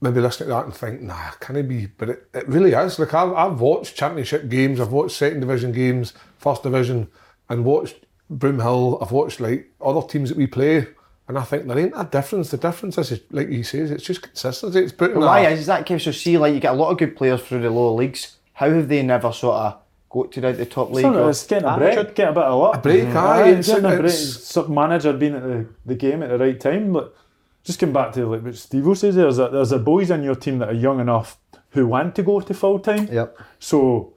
maybe listen to that and think, nah, can it be? But it, it really is. Like I've, I've watched Championship games, I've watched Second Division games, First Division, and watched Broomhill. I've watched like other teams that we play, and I think there ain't a difference. The difference is, like he says, it's just consistency. It's putting. But why a- is that, Kev? So see, like you get a lot of good players through the lower leagues. How have they never sort of got to the, the top league? Some of or- it's getting a break, getting a bit of luck. A break, mm. aye, Aye, it's- getting a break. it's- Some manager being at the, the game at the right time. But just come back to like what Steve says. There's a, there's a boys in your team that are young enough who want to go to full time. Yep. So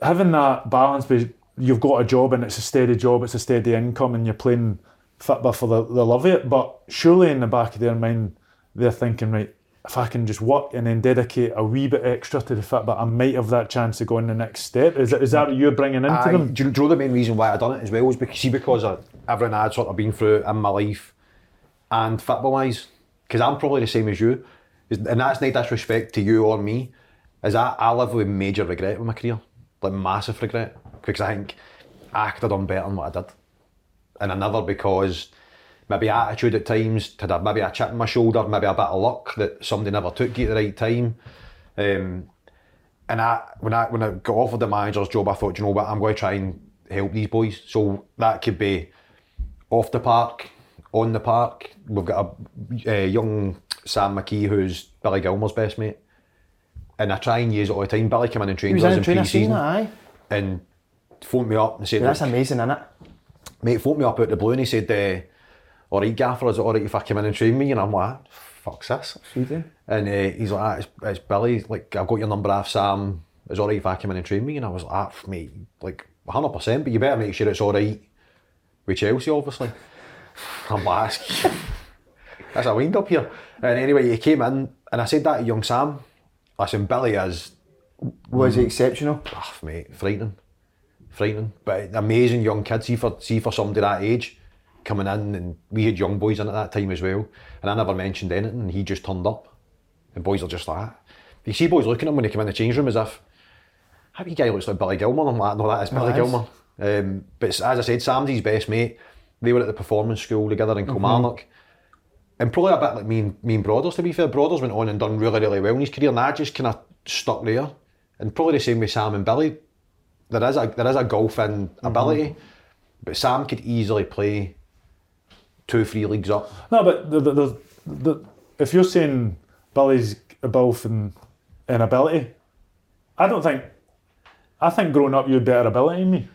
having that balance, but you've got a job and it's a steady job, it's a steady income, and you're playing football for the, the love of it. But surely in the back of their mind, they're thinking, right, if I can just work and then dedicate a wee bit extra to the football, I might have that chance to go in the next step. Is that, is that what you're bringing into Aye, them? do, you, know the main reason why I done it as well was because see because of everything I'd sort of been through in my life and football wise because I'm probably the same as you and that's no disrespect to you or me is I, I live with major regret with my career like massive regret because I think I could have done better than what I did. And another because maybe attitude at times maybe a chip in my shoulder maybe a bit of luck that somebody never took you at the right time. Um, and I when I when I got offered the manager's job, I thought, you know what, I'm going to try and help these boys. So that could be off the park, on the park. We've got a, a young Sam McKee who's Billy Gilmour's best mate, and I try and use it all the time. Billy came in and trained in us in seen pre-season that, and phoned me up and said, Yeah, that's amazing, isn't it? mate, phoned me up out the blue and he said, uh, all right, Gaffer, is it all right if I come in and train me? And I'm like, fuck's this? Sweden. And uh, he's like, ah, it's, it's Billy, like, I've got your number off Sam, is it all right if I come in and train me? And I was like, ah, mate, like, 100%, but you better make sure it's all right with Chelsea, obviously. (laughs) I'm like, that's a wind up here. And anyway, he came in and I said that to young Sam. I said, Billy is Was he exceptional? Ah, mate, frightening, frightening. But amazing young kid. See for see for somebody that age coming in, and we had young boys in at that time as well. And I never mentioned anything. And he just turned up, and boys are just like, that. you see boys looking at him when they come in the change room as if, how you guy looks like Billy Gilmour. I'm like, no, that is Billy that. Gilmour. Um, but as I said, Sam's his best mate. They were at the performance school together in mm-hmm. Kilmarnock. And probably a bit like me and, me and Brothers, to be fair. Brothers went on and done really, really well in his career, and I just kind of stuck there. And probably the same with Sam and Billy. There is a there is a golfing mm-hmm. ability, but Sam could easily play two, three leagues up. No, but the, the, the, the, if you're saying Billy's a golf and inability, I don't think. I think growing up you had better ability than me.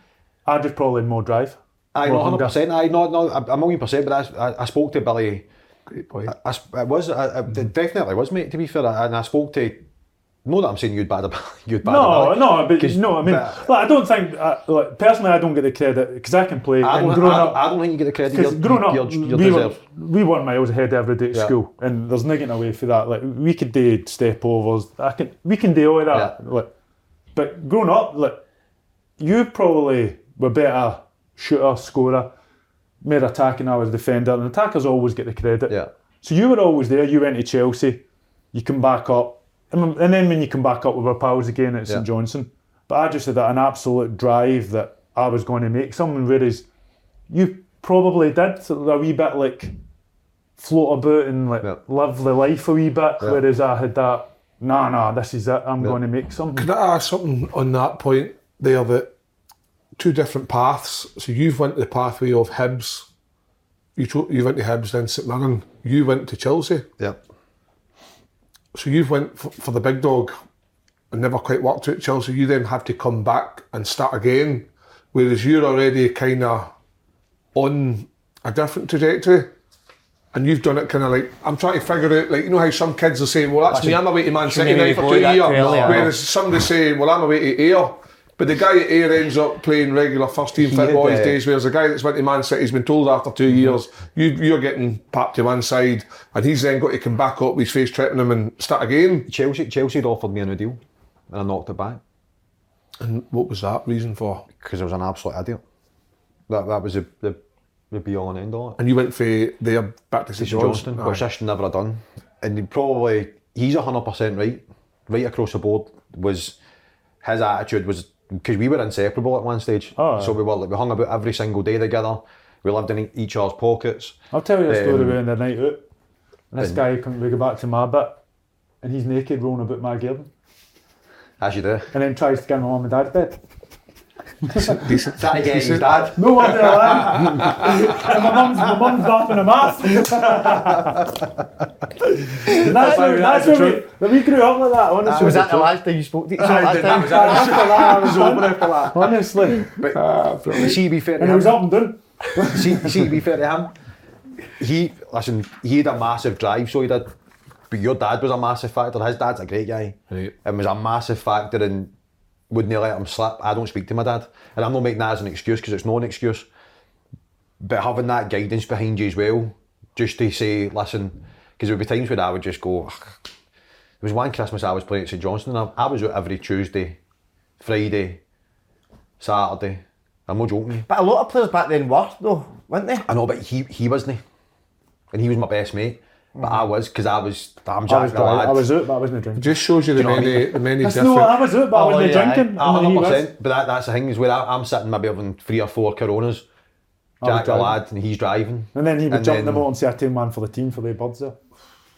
I just probably had more drive. I know, hundred percent. I no, no, a, million percent. But I, I, I spoke to Billy. Great point. I, I- it was, I, I, it definitely was, mate. To be fair, and I spoke to. No, that I'm saying you'd bad about (laughs) you'd bad No, about. no, but no, I mean, but like, I don't think, uh, like, personally, I don't get the credit because I can play. I don't, growing I, up, I don't think you get the credit Because growing up, you're, you're we, were, we weren't miles ahead every day at Yeah. school, and there's no getting away for that. Like we could do step overs, I can, we can do all that. Yeah. Like, but growing up, like you probably were better shooter, scorer, more attacking. I was defender, and attackers always get the credit. Yeah. So you were always there. You went to Chelsea, you come back up, and and then when you come back up with our pals again at St Yeah. Johnstone. But I just had that an absolute drive that I was going to make something. Whereas you probably did so a wee bit like float about and like Yeah. live the life a wee bit. Yeah. Whereas I had that, nah, nah, this is it. I'm going to make something. Can I ask something on that point there that two different paths. So you've went the pathway of Hibs. You cho- you went to Hibs, then St Mirren. You went to Chelsea. Yep. So you've went for, for the big dog and never quite worked out at Chelsea. You then have to come back and start again, whereas you're already kind of on a different trajectory. and you've done it kind of like I'm trying to figure out like you know how some kids will say, well that's me, I'm away to Man City now for two years, whereas somebody saying, well I'm away to Ayr. But the guy at Ayr ends up playing regular first team football these uh, days, whereas the guy that's went to Man City's been told after two years, you, you're getting papped to one side, and he's then got to come back up his face tripping him and start again. Chelsea, Chelsea had offered me a new deal, and I knocked it back And what was that reason for? because I was an absolute idiot. That that was the the, the be all and end all. And you went for there back to St St Johnstone. Johnstone, which I should never have done. And probably he's hundred percent right, right across the board. Was his attitude was because we were inseparable at one stage. Oh, so we were like we hung about every single day together. We lived in each other's pockets. I'll tell you a story Um, about the night out. And this and- guy comes, we go back to my bit, and he's naked rolling about my garden, As you do. and then tries to get my mum and dad's bed. Decent. That again, decent. dad. No wonder I am. and my mum's, my mum's dapping him off. And that's how, that's that's when we, when we grew up like that, honestly. was that the last time you spoke to each other? Aye, that that time? was after that, I was over after that. Honestly. But see, to be fair to And he was him, up and down. see, see, to be fair to him, he listen. He had a massive drive, so he did. But your dad was a massive factor. His dad's a great guy, Right. and was a massive factor in wouldn't let him slip. I don't speak to my dad, and I'm not making that as an excuse because it's not an excuse. But having that guidance behind you as well, just to say, listen, because there would be times where I would just go. "Ugh." There was one Christmas I was playing at St Johnstone. and I, I was out every Tuesday, Friday, Saturday. I'm not joking. But a lot of players back then were, though, weren't they? I know, but he he wasn't, and he was my best mate. But I was because I was damn I was, the. I was out, but I wasn't drinking. Just shows you the Do you know I many, mean? the many That's different. no, I was out, but I Oh, wasn't yeah, drinking. A and he hundred was. percent. But that, that's the thing is where I, I'm sitting maybe having three or four Coronas. Oh, Jack the lad, and he's driving. And then he would And jump in the then- motor and say, I take one for the team for the birds there.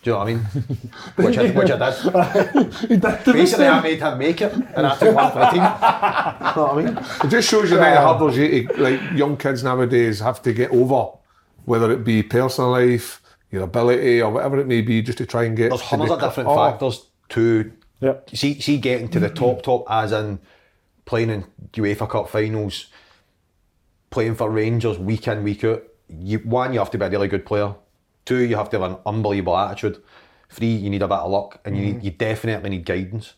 Do you know what I mean? (laughs) which, I, which I did. (laughs) Basically, I made him make it, and I took one for the team. (laughs) you know what I mean? It just shows you the hurdles you, like young kids nowadays have to get over, whether it be personal life, your ability, or whatever it may be, just to try and get. There's to hundreds of different Oh, factors to Yep. see see getting to the mm-hmm. top top as in playing in UEFA Cup finals, playing for Rangers week in week out. You one you have to be a really good player. Two you have to have an unbelievable attitude. Three you need a bit of luck, and you need, mm-hmm. you definitely need guidance.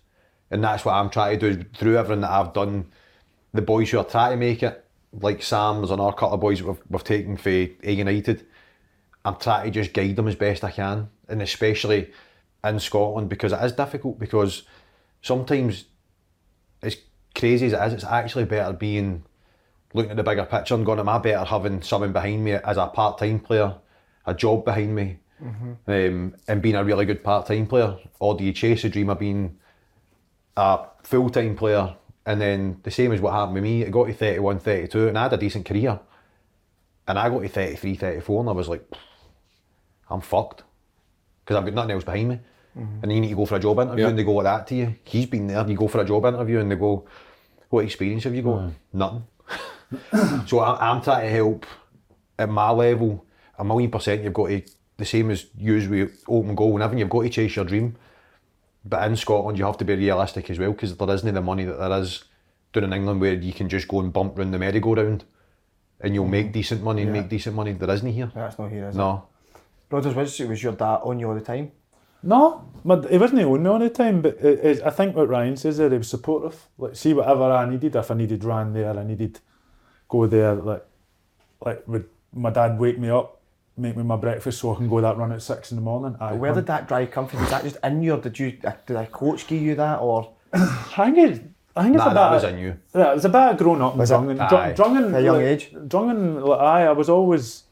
And that's what I'm trying to do through everything that I've done. The boys who are trying to make it, like Sam, there's another couple of boys that we've, we've taken for A United. I'm trying to just guide them as best I can, and especially in Scotland because it is difficult. Because sometimes, as crazy as it is, it's actually better being looking at the bigger picture and going, "Am I better having someone behind me as a part-time player, a job behind me, um, and being a really good part-time player, or do you chase the dream of being a full-time player?" And then the same as what happened with me, it got to 31, 32, and I had a decent career. And I got to 33, 34, and I was like, I'm fucked. Because I've got nothing else behind me. Mm-hmm. And you need to go for a job interview Yeah. and they go like that to you. He's been there, you go for a job interview and they go, What experience have you got? Mm. Nothing. (coughs) so I, I'm trying to help at my level, a million percent you've got to, the same as you with open goal, whenever you've got to chase your dream. But in Scotland, you have to be realistic as well because there isn't the money that there is down in England where you can just go and bump round the merry-go-round and you'll mm. make decent money and make decent money. There isn't here. That's not here, is it? No. Brothers, was, was your dad on you all the time? No, but he wasn't on me all the time. But it, it, I think what Ryan says there, he was supportive. Like, see whatever I needed. If I needed run there, I needed go there. Like, like would my dad wake me up, make me my breakfast so I can go that run at six in the morning. Aye, Where run. did that drive come from? Was that just in you, or did you uh, did a coach give you that, or (coughs) I think it, I think it's Nah, a that was in you. Yeah, it was a bit growing up and Was it? drunk and Aye. drunk At a young like, age? Drunk and like, aye, I was always,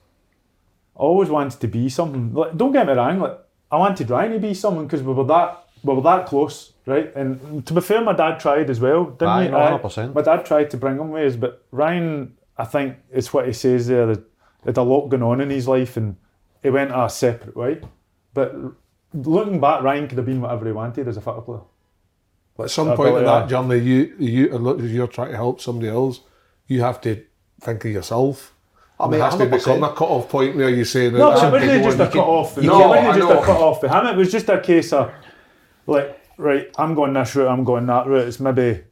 always wanted to be something. Like, don't get me wrong, like I wanted Ryan to be someone because we were that we were that close, right? And to be fair, my dad tried as well, didn't Aye, he? no, 100%. My dad tried to bring him ways, but Ryan, I think, it's what he says there. That had a lot going on in his life, and he went a separate way. But looking back, Ryan could have been whatever he wanted as a football player. But At some Uh, point in yeah. that journey, you you look, as you're trying to help somebody else, you have to think of yourself. I mean, there has to 100%. become a cut-off point where you say that. No, that it wasn't just a cut off. No, No, it wasn't just know. a cut off for him. It was just a case of like, right, I'm going this route, I'm going that route. It's maybe,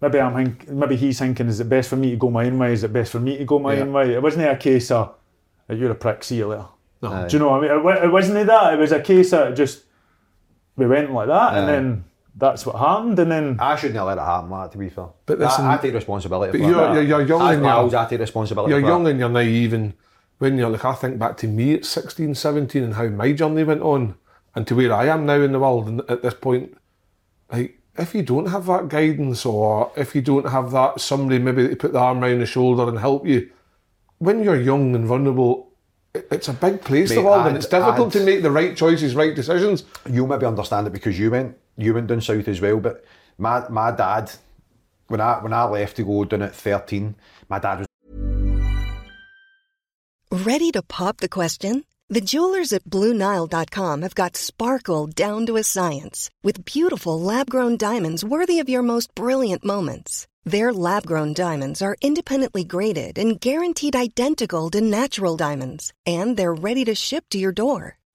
maybe I'm think, maybe he's thinking, is it best for me to go my own way? Is it best for me to go my Yeah. own way? It wasn't a case of, "Right, you're a prick, see you later. No, Do you know what I mean? It, it wasn't that. It was a case of just we went like that, and then that's what happened, and then I shouldn't have let it happen, like, to be fair. But listen- I, I take responsibility But for you're, you're, you're young As and Miles, you're, I take responsibility you're for young that. and you're naive and when you're like I think back to me at 16, 17 and how my journey went on and to where I am now in the world and at this point like if you don't have that guidance or if you don't have that somebody maybe to put the arm around the shoulder and help you when you're young and vulnerable it's a big place the Mate, world and I'd- it's difficult I'd- to make the right choices right decisions You'll maybe understand it because you went you went down south as well. But my my dad, when I when I left to go down at thirteen, my dad was Ready to pop the question? The jewelers at BlueNile.com have got sparkle down to a science with beautiful lab grown diamonds worthy of your most brilliant moments. Their lab grown diamonds are independently graded and guaranteed identical to natural diamonds, and they're ready to ship to your door.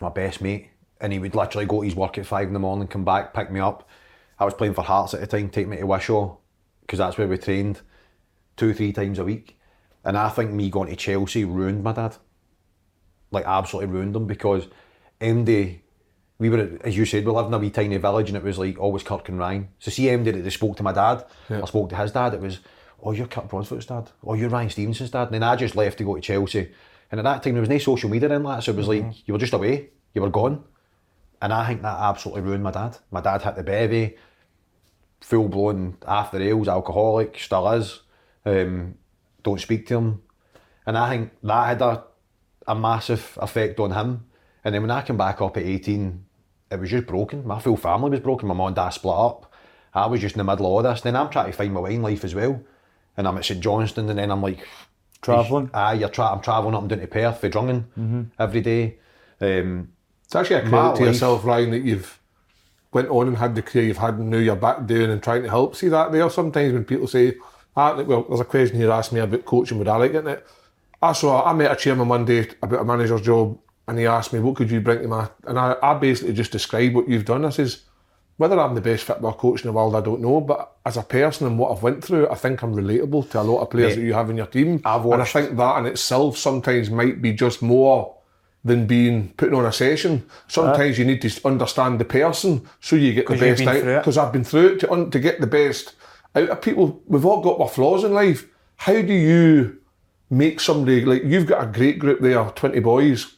my best mate, and he would literally go to his work at five in the morning, come back, pick me up. I was playing for Hearts at the time, take me to Wishaw, because that's where we trained two, three times a week. And I think me going to Chelsea ruined my dad. Like, absolutely ruined him because MD, we were, as you said, we lived in a wee tiny village and it was like always Kirk and Ryan. So, see MD that they spoke to my dad, I spoke to his dad, it was, oh, you're Kirk Broadfoot's dad, oh, you're Ryan Stevenson's dad. And then I just left to go to Chelsea. And at that time, there was no social media in that, so it was like, you were just away, you were gone. And I think that absolutely ruined my dad. My dad hit the bevy, full blown after rails, alcoholic, still is. Um, don't speak to him. And I think that had a, a massive effect on him. And then when I came back up at 18, it was just broken. My full family was broken. My mum and dad split up. I was just in the middle of all this. Then I'm trying to find my way in life as well. And I'm at St Johnstone, and then I'm like, Travelling. Aye, you're tra- I'm travelling up and down to Perth for Drongan every day. Um, It's actually a credit to life- yourself, Ryan, that you've went on and had the career you've had and now you're back doing and trying to help. See that there sometimes when people say, ah, well, there's a question here asked me about coaching, would I like it? I saw, I met a chairman one day about a manager's job and he asked me, what could you bring to my, and I, I basically just described what you've done. I says, whether I'm the best football coach in the world, I don't know, but as a person and what I've went through, I think I'm relatable to a lot of players Mate, that you have in your team. I've and I think that in itself sometimes might be just more than being putting on a session. Sometimes you need to understand the person so you get the best out. Because I've been through it to, un- to get the best out of people. We've all got our flaws in life. How do you make somebody like you've got a great group there, twenty boys,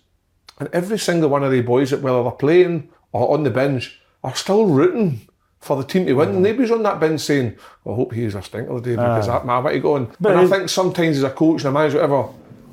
and every single one of the boys that whether they're playing or on the bench are still rooting for the team to win. Mm-hmm. Nobody's on that bench saying, "I hope he's a stinker today ah. because that man what he going." But and I think sometimes as a coach and a manager, whatever,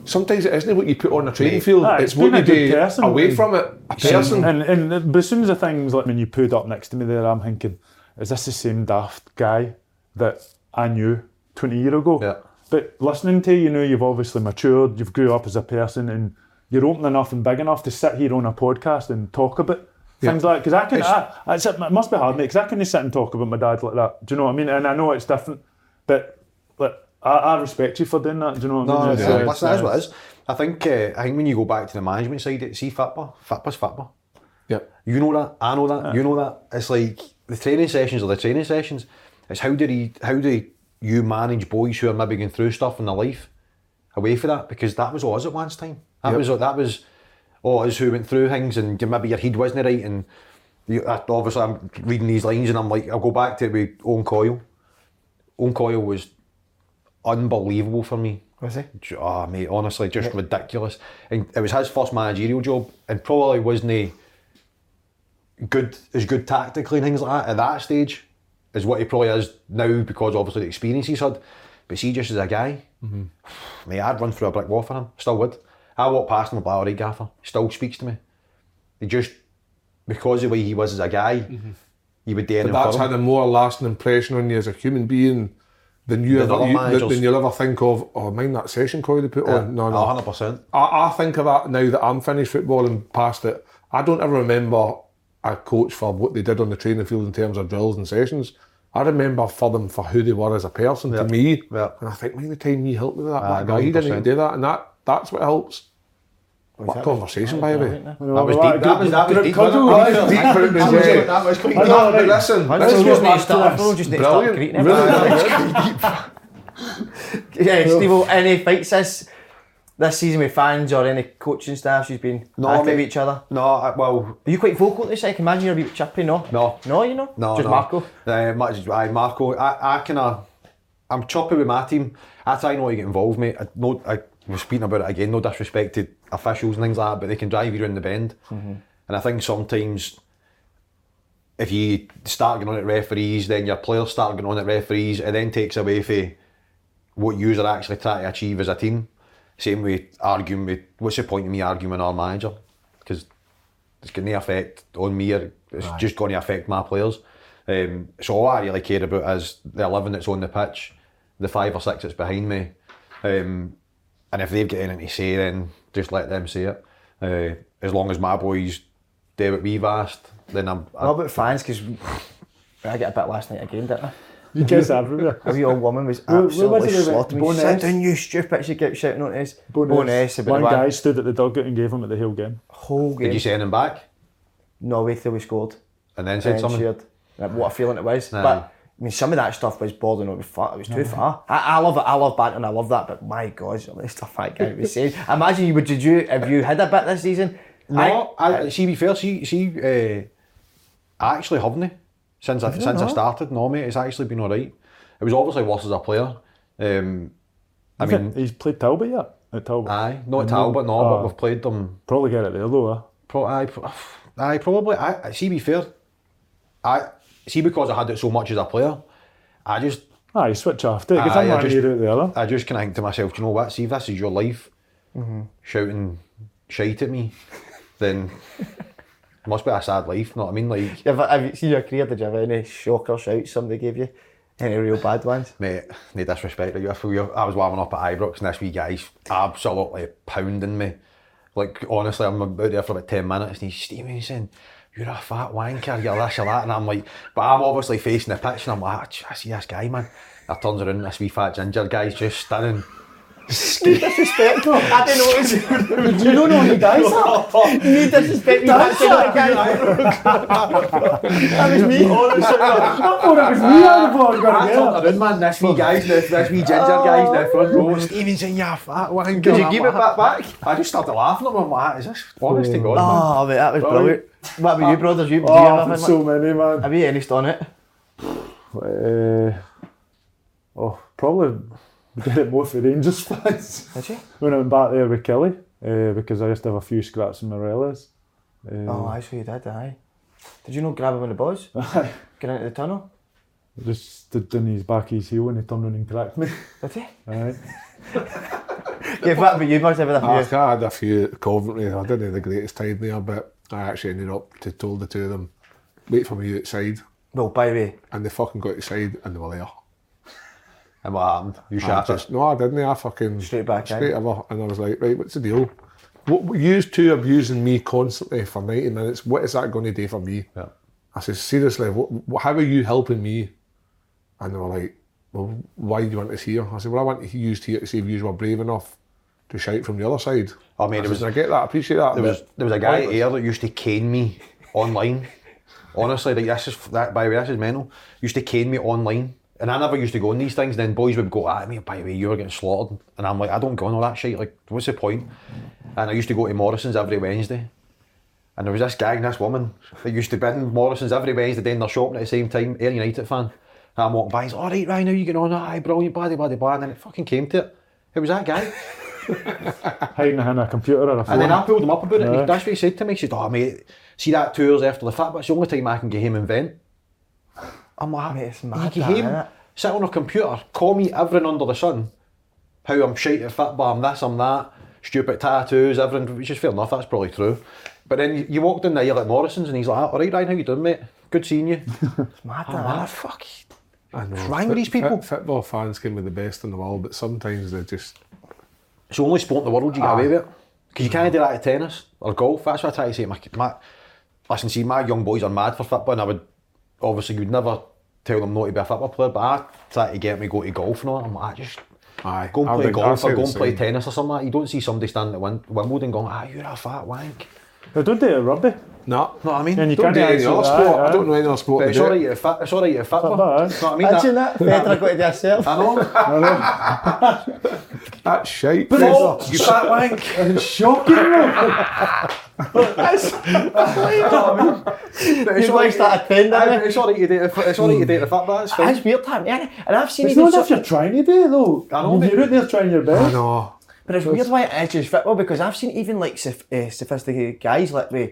sometimes it isn't what you put on the training field. Aye, it's it's what you do person away from it. A person. And, and but as soon as the things like when you put up next to me there, I'm thinking, is this the same daft guy that I knew 20 years ago? Yeah. But listening to you, you know, you've obviously matured, you've grew up as a person, and you're open enough and big enough to sit here on a podcast and talk about things like because I can. I, I, it must be hard, mate. Because I can just sit and talk about my dad like that. Do you know what I mean? And I know it's different, but like I, I respect you for doing that. Do you know what I mean? it's, It's, uh, listen, that's what it is. I think uh, I think when you go back to the management side, see Fitba, Fitba's Fitba. Yep. You know that. I know that. You know that. It's like the training sessions are the training sessions. It's how do he, how do you manage boys who are maybe going through stuff in their life away for that because that was us at once time. That Yep. was that was Oh, all us who went through things and maybe your head wasn't right and you, obviously I'm reading these lines and I'm like I'll go back to it with Owen Coyle. Owen Coyle was unbelievable for me. Was he? Oh mate, honestly, just ridiculous. And it was his first managerial job, and probably wasn't he good as good tactically and things like that at that stage is what he probably is now because obviously the experience he's had. But see, just as a guy, mm-hmm. (sighs) mate, I'd run through a brick wall for him. Still would. I walk past him, I'm like, all right, Gaffer. He still speaks to me. He just because of the way he was as a guy, he would do But that's him. had a more lasting impression on you as a human being than you than ever, you, than you'll ever think of. Oh, mind that session call they put on. No, no. hundred percent. I, I think of that now that I'm finished footballing past it. I don't ever remember a coach for what they did on the training field in terms of drills and sessions. I remember for them for who they were as a person to me. Yeah. And I think, mind the time you helped me with that, Ah, that guy, he didn't even do that, and that that's what helps. What conversation, by the way. That was deep. That was that was deep. Cuddle, wasn't it? right? Deep, but was, uh, That was quite I know, but right? listen, This Let's is just back next to to this. bro, just next to start Brilliant. greeting Really (laughs) Yeah, Steve, any fights this this season with fans or any coaching staff who's been No, active with each other? No, well, Are you quite vocal this I can imagine you're a bit chippy, no? No. No, you know? No, Just. Marco. Uh, much, aye, Marco. I, I kind of, I'm choppy with my team. I try not to get involved, mate. I, no, I was speaking about it again. No disrespect to officials and things like that, but they can drive you around the bend. And I think sometimes if you start going on at referees, then your players start going on at referees, it then takes away from what you are actually trying to achieve as a team. Same with arguing with, what's the point of me arguing with our manager? Because it's going to affect on me or it's just going to affect my players. Um, so all I really care about is the 11 that's on the pitch, the five or six that's behind me. Um, and if they've got anything to say, then just let them say it. Uh, as long as my boys do what we've asked, then I'm. What about fans? Because I get a bit last night again, didn't I? You kiss everywhere. A wee old woman was Where- where absolutely was it they went? slaughtering me. Sit down, you stupid. She kept shouting on us. Bonus. Bonus. One the one guy stood at the dugout and gave him at the whole game. whole game. Did you send him back Norway till we scored. and then said and something? cheered. What a feeling it was. Aye. But I mean, some of that stuff was bordering on far. It was too far. I, I love it. I love banter and I love that. But my God, some of the stuff that guy was saying. Imagine you would did you Have you had a bit this season. No, I, see, be fair, see, see, uh, I actually haven't since I, since I started. No, mate, it's actually been all right. It was obviously worse as a player. Um, I I mean, mean, he's played Talbot yet? At Talbot. aye, not at No. Talbot, no, Ah. but we've played them. Probably get it there though. Eh? Pro, aye, pro, (sighs) aye, probably. I, I see, be fair, I see because I had it so much as a player. I just, Aye, switch off. Take it. Aye, I'm I just- here out the other. I just kind of think to myself, do you know what? See, if this is your life, Mm-hmm. shouting shite at me, then it must be a sad life. Know what I mean? Like. Have, have you seen your career? Did you have any shocker shouts somebody gave you? Any real bad ones? Mate, no disrespect to you. I feel you. I was warming up at Ibrox and this wee guy's absolutely pounding me. Like, honestly, I'm about there for about 10 minutes and he's Stephen, he's saying, You're a fat wanker, you're this or that. And I'm like, But I'm obviously facing the pitch and I'm like, "Ah, I see this guy, man. I turns around this wee fat ginger guy's just standing. Disrespectful. I didn't know it was. you don't know who guys are? You disrespect me. That's that guy. That was me. I thought it was me on the board. I turned Got around, man. This wee guy's the, this wee ginger guy's the front row. Stephen's saying, You're a fat wanker. Did you I'm keep like, it back back? I just started laughing at him. I'm like, Is this honest to God, man? Oh, mate, that was brilliant. What about you, brothers? You, do you Oh, have, there's anything so many, man. have you any on it? Uh, oh, probably (laughs) did it more for Rangers fans. Did you? when I went back there with Kelly, uh, because I used to have a few scraps in my relics. Uh, Oh, I swear you did, aye. Did you not grab him in the buzz? (laughs) Get into the tunnel? Just stood on his back his heel and he turned on and cracked me. Did he? (laughs) Aye. Yeah, what about you, must have I, a few. I had a few Coventry. I didn't have the greatest time there, but I actually ended up to told the two of them, wait for me outside, Well, by the way, and they fucking got outside and they were there. And what happened? You I shattered. just, no, I didn't. I fucking Straight back in. straight over, and I was like, right, what's the deal? What you two are abusing me constantly for ninety minutes. What is that going to do for me? Yeah. I said, seriously, what, what, how are you helping me? And they were like, well, why do you want us here? I said, well, I want you used here to see if you were brave enough to shout from the other side. I mean, I it was- I get that, I appreciate that. There was there was a guy pointless. here that used to cane me online. (laughs) Honestly, like this is that by the way, this is mental. Used to cane me online. And I never used to go on these things, And then boys would go ah, at me, by the way, you were getting slaughtered. And I'm like, I don't go on all that shit, like, what's the point? And I used to go to Morrison's every Wednesday. And there was this guy and this woman that used to be in Morrison's every Wednesday day and they're shopping at the same time, Ayr United fan. And I'm walking by, he's all right, Ryan, how you getting on? Aye, brilliant, blah, blah, blah. And then it fucking came to it. It was that guy. (laughs) Hiding behind a computer or a phone. And then I pulled him up about it. And he, that's what he said to me. He said, "Oh mate, see that two hours after the fact, but it's the only time I can get him and vent." I'm like, Mate, it's you mad get that, sit on a computer, call me everything under the sun. How I'm shite at football, I'm this, I'm that, stupid tattoos, everything. Which is fair enough. That's probably true. But then you, you walked in there at Morrison's and he's like, ah, "All right, Ryan, how you doing, mate? Good seeing you." (laughs) It's mad I'm that, oh, like, "Fuck." I know. What's with these people? Fit- football fans can be the best in the world, but sometimes they're just. It's the only sport in the world you get ah. away with it. Because you can't do that at tennis or golf. That's what I try to say. to My, my, listen, see, my young boys are mad for football, and I would obviously you would never tell them not to be a football player, but I try to get me go to golf and all. I'm like, "Ah, just Aye. go and play golf or go and play tennis or something. Like that. You don't see somebody standing at Wim- Wimbledon going, ah, you're a fat wank. They don't do it at rugby. No. Know what I mean? And you Don't can't do any answer other that, sport. I don't know any other sport. But they it's do. alright at fit. It's alright at football. Football, aye. Know what I mean? Imagine That- that. Federer got to do a serve. I know. That's shite. Oh, you fat wank. Shocking, though. But it's He's like alright- started playing, Aye, didn't he? It's alright to do it. It's alright to do it at football. It's fine. That's weird time, yeah. And I've seen It's even not as if some- you're trying to do it, though. I know, You're out there trying your best. I best. know. But it's weird why it edges football because I've seen even like soph- uh, sophisticated guys like with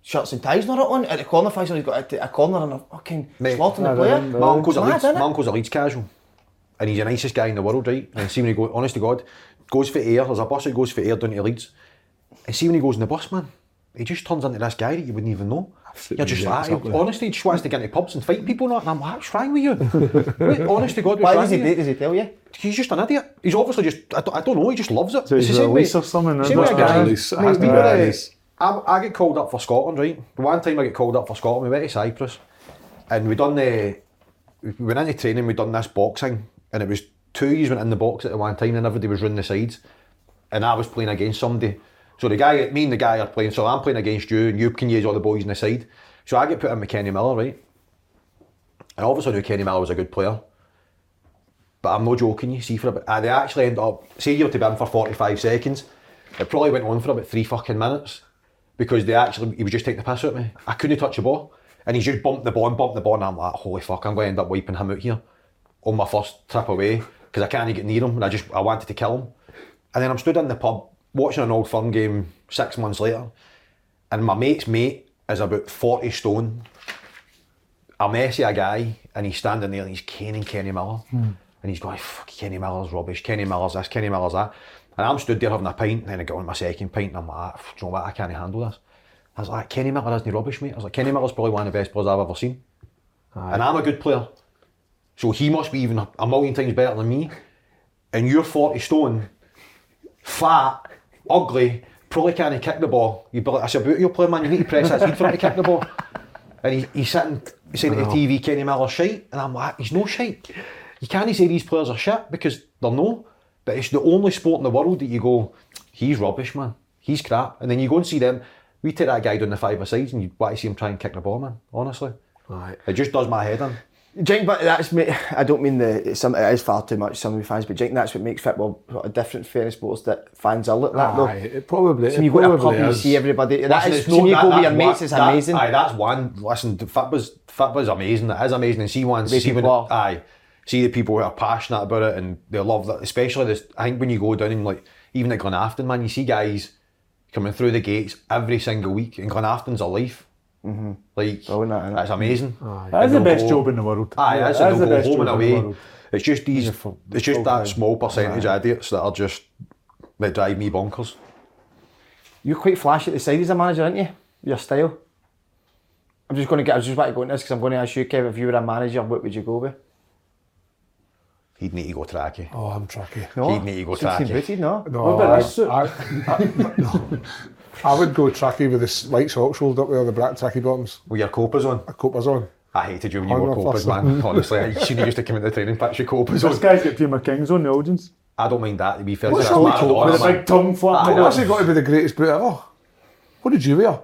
shirts and ties not on at the corner flag, so he's got a, a corner and a fucking Mate. slaughtering the player. don't. My uncle's, a Mad, Leeds, my uncle's a Leeds casual. And he's the nicest guy in the world, right? And see when he goes, honest to God, goes for Ayr, there's a bus that goes for Ayr down to Leeds. And see when he goes in the bus, man, he just turns into this guy that you wouldn't even know. You're just yeah, like, exactly. honestly, he just wants to get into pubs and fight people not. and I'm like, what's wrong with you? Wait, (laughs) honest to God, Why wrong does he do it? Does he tell you? He's just an idiot. He's obviously just, I don't, I don't know, he just loves it. So It's he's the same way- or something, Same way isn't a guy, Release. Mate, we were, uh. I, I get called up for Scotland, right? One time I get called up for Scotland, we went to Cyprus and we done the, we went into training, we done this boxing and it was two years went in the box at the one time and everybody was running the sides and I was playing against somebody. So the guy, me and the guy are playing, so I'm playing against you and you can use all the boys on the side. So I get put in with Kenny Miller, right? And obviously I knew Kenny Miller was a good player. But I'm not joking you, see for about, they actually end up, say you're to be in for 45 seconds, it probably went on for about three fucking minutes because they actually, he was just taking the piss of me. I couldn't touch the ball. And he just bumped the ball and bumped the ball and I'm like, holy fuck, I'm going to end up wiping him out here on my first trip away because I can't even get near him and I just, I wanted to kill him. And then I'm stood in the pub watching an old firm game six months later and my mate's mate is about 40 stone. A messy a guy and he's standing there and he's caning Kenny Miller. Hmm. And he's going fuck Kenny Miller's rubbish. Kenny Miller's this Kenny Miller's that. And I'm stood there having a pint and then I got on my second pint and I'm like ah, do you know what? I can't handle this. I was like Kenny Miller isn't rubbish mate. I was like Kenny Miller's probably one of the best players I've ever seen. And I'm a good player. So he must be even a, a million times better than me. And you're 40 stone fat ugly probably can't kick the ball. You'd be like I said "But you're playing man you need to press his head for him to kick the ball. (laughs) And he, he's sitting he's saying to the TV Kenny Miller's shite? And I'm like he's no shite. You can't say these players are shit because they're no but it's the only sport in the world that you go he's rubbish man. He's crap. And then you go and see them we take that guy down the five sides and you want to see him try and kick the ball man honestly. Right. it just does my head in Jink, but that's me. I don't mean the. It's some, it is far too much. Some of the fans, but Jink, that's what makes football of different from any sports that fans are like that. Though. Aye, it probably. So it you go to a pub probably and you see everybody. That is. no- you that- go with your that's mates. that- amazing. Aye, that's one. Listen, football's football's amazing. It is amazing, and see one. See when, aye, see the people who are passionate about it and they love that. Especially this. I think when you go down and like even at Glenafton, man, you see guys coming through the gates every single week, and Glenafton's a life. Mm-hmm. Like Brilliant, that, innit? that's amazing. That is the best go- job in the world. Aye, Yeah, that's that it. is the best home and job in the away. world. It's just these. full- It's just that time. small percentage of idiots that are just that drive me bonkers. You're quite flashy at the side as a manager, aren't you? Your style. I'm just going to get. I was just about to go into this because I'm going to ask you, Kev, if you were a manager, what would you go with? He'd need to go tracky. Oh, I'm tricky. No, He'd need to go 16 tracky. booted, no. No, What about I, this suit? I, I, (laughs) no. I would go tracky with the s- white socks rolled up there, the black tracky bottoms. With your copas on. A copas on. I hated you when you oh, wore copas, man. (laughs) Honestly, I seen you used to come into the training pitch with copas This on. guy's got Puma Kings on the audience. I don't mind that, to be fair. What's That's wrong with Maradona, With a man. big tongue flap. Aye, What's it got to be the greatest boot ever? What did you wear?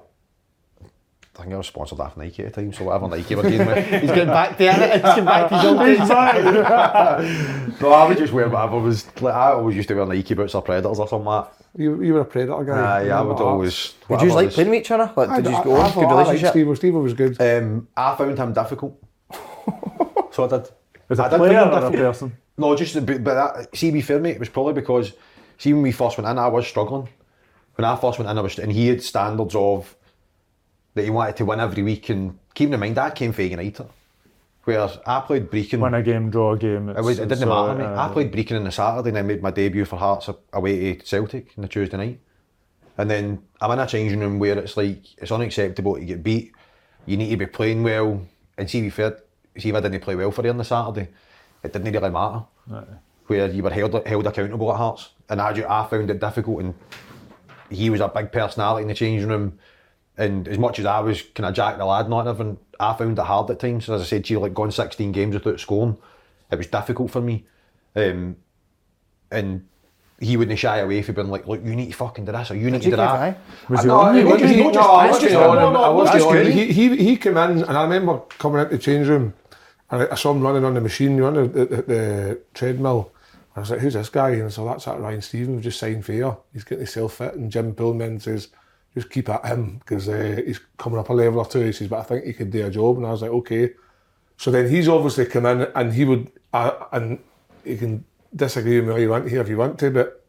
I think I was sponsored off Nike at the time, so whatever Nike were doing with, he's getting back there. He's getting back to his old days. (laughs) no, I would just wear whatever was. Like, I always used to wear Nike boots or Predators or something like that. You, you were a predator guy. Yeah, I would always. Would you like was- playing with each other? Like, did you I, go I, on? I, Good I relationship? Steve. Steve was good. Um, I found him difficult. (laughs) so I did. Was a I did player or a person? No, just but, but that, see, be fair, mate, it was probably because see when we first went in, I was struggling. When I first went in, I was, and he had standards of that he wanted to win every week. And keeping in mind, I came from United, whereas I played Brechin. Win a game, draw a game. It, was, it didn't matter, all mate. right, uh, I played Brechin on the Saturday and I made my debut for Hearts away to Celtic on the Tuesday night. And then I'm in a changing room where it's like, it's unacceptable to get beat. You need to be playing well. And see, if fair, see if I didn't play well for you on the Saturday, it didn't really matter. Where you were held, held accountable at Hearts. And I, I found it difficult. And he was a big personality in the changing room. And as much as I was kind of Jack the lad, not everything, I found it hard at times. As I said to you, like going 16 games without scoring, it was difficult for me. Um, and he wouldn't shy away if he'd been like, look, you need to fucking do this or you need to do that. Was he on he you? was just- He- no, I on came in, and I remember coming into the change room, and I, I saw him running on the machine, you know, the, the, the treadmill. I was like, who's this guy? And so that's that Ryan Stevens, just signed for you. He's getting himself fit. And Jim Pullman says, just keep at him because uh, he's coming up a level or two. He says, but I think he could do a job. And I was like, okay. So then he's obviously come in and he would, uh, and you can disagree with me all you want here if you want to, but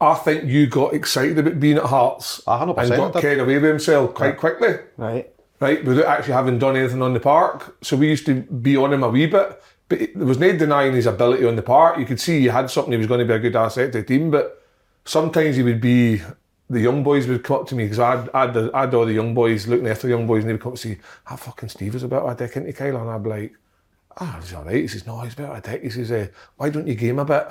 I think you got excited about being at Hearts A hundred and percent got did. carried away with himself quite quickly Right. right, without actually having done anything on the park. So we used to be on him a wee bit, but there was no denying his ability on the park. You could see he had something, he was going to be a good asset to the team, but sometimes he would be, the young boys would come up to me because I'd, I'd, I'd all the young boys looking after the young boys and they would come up and say, ah, fucking Steve is about a dick into Kyle. And I'd be like, ah, he's all right. He says, no, he's about a dick. He says, eh, why don't you him a bit?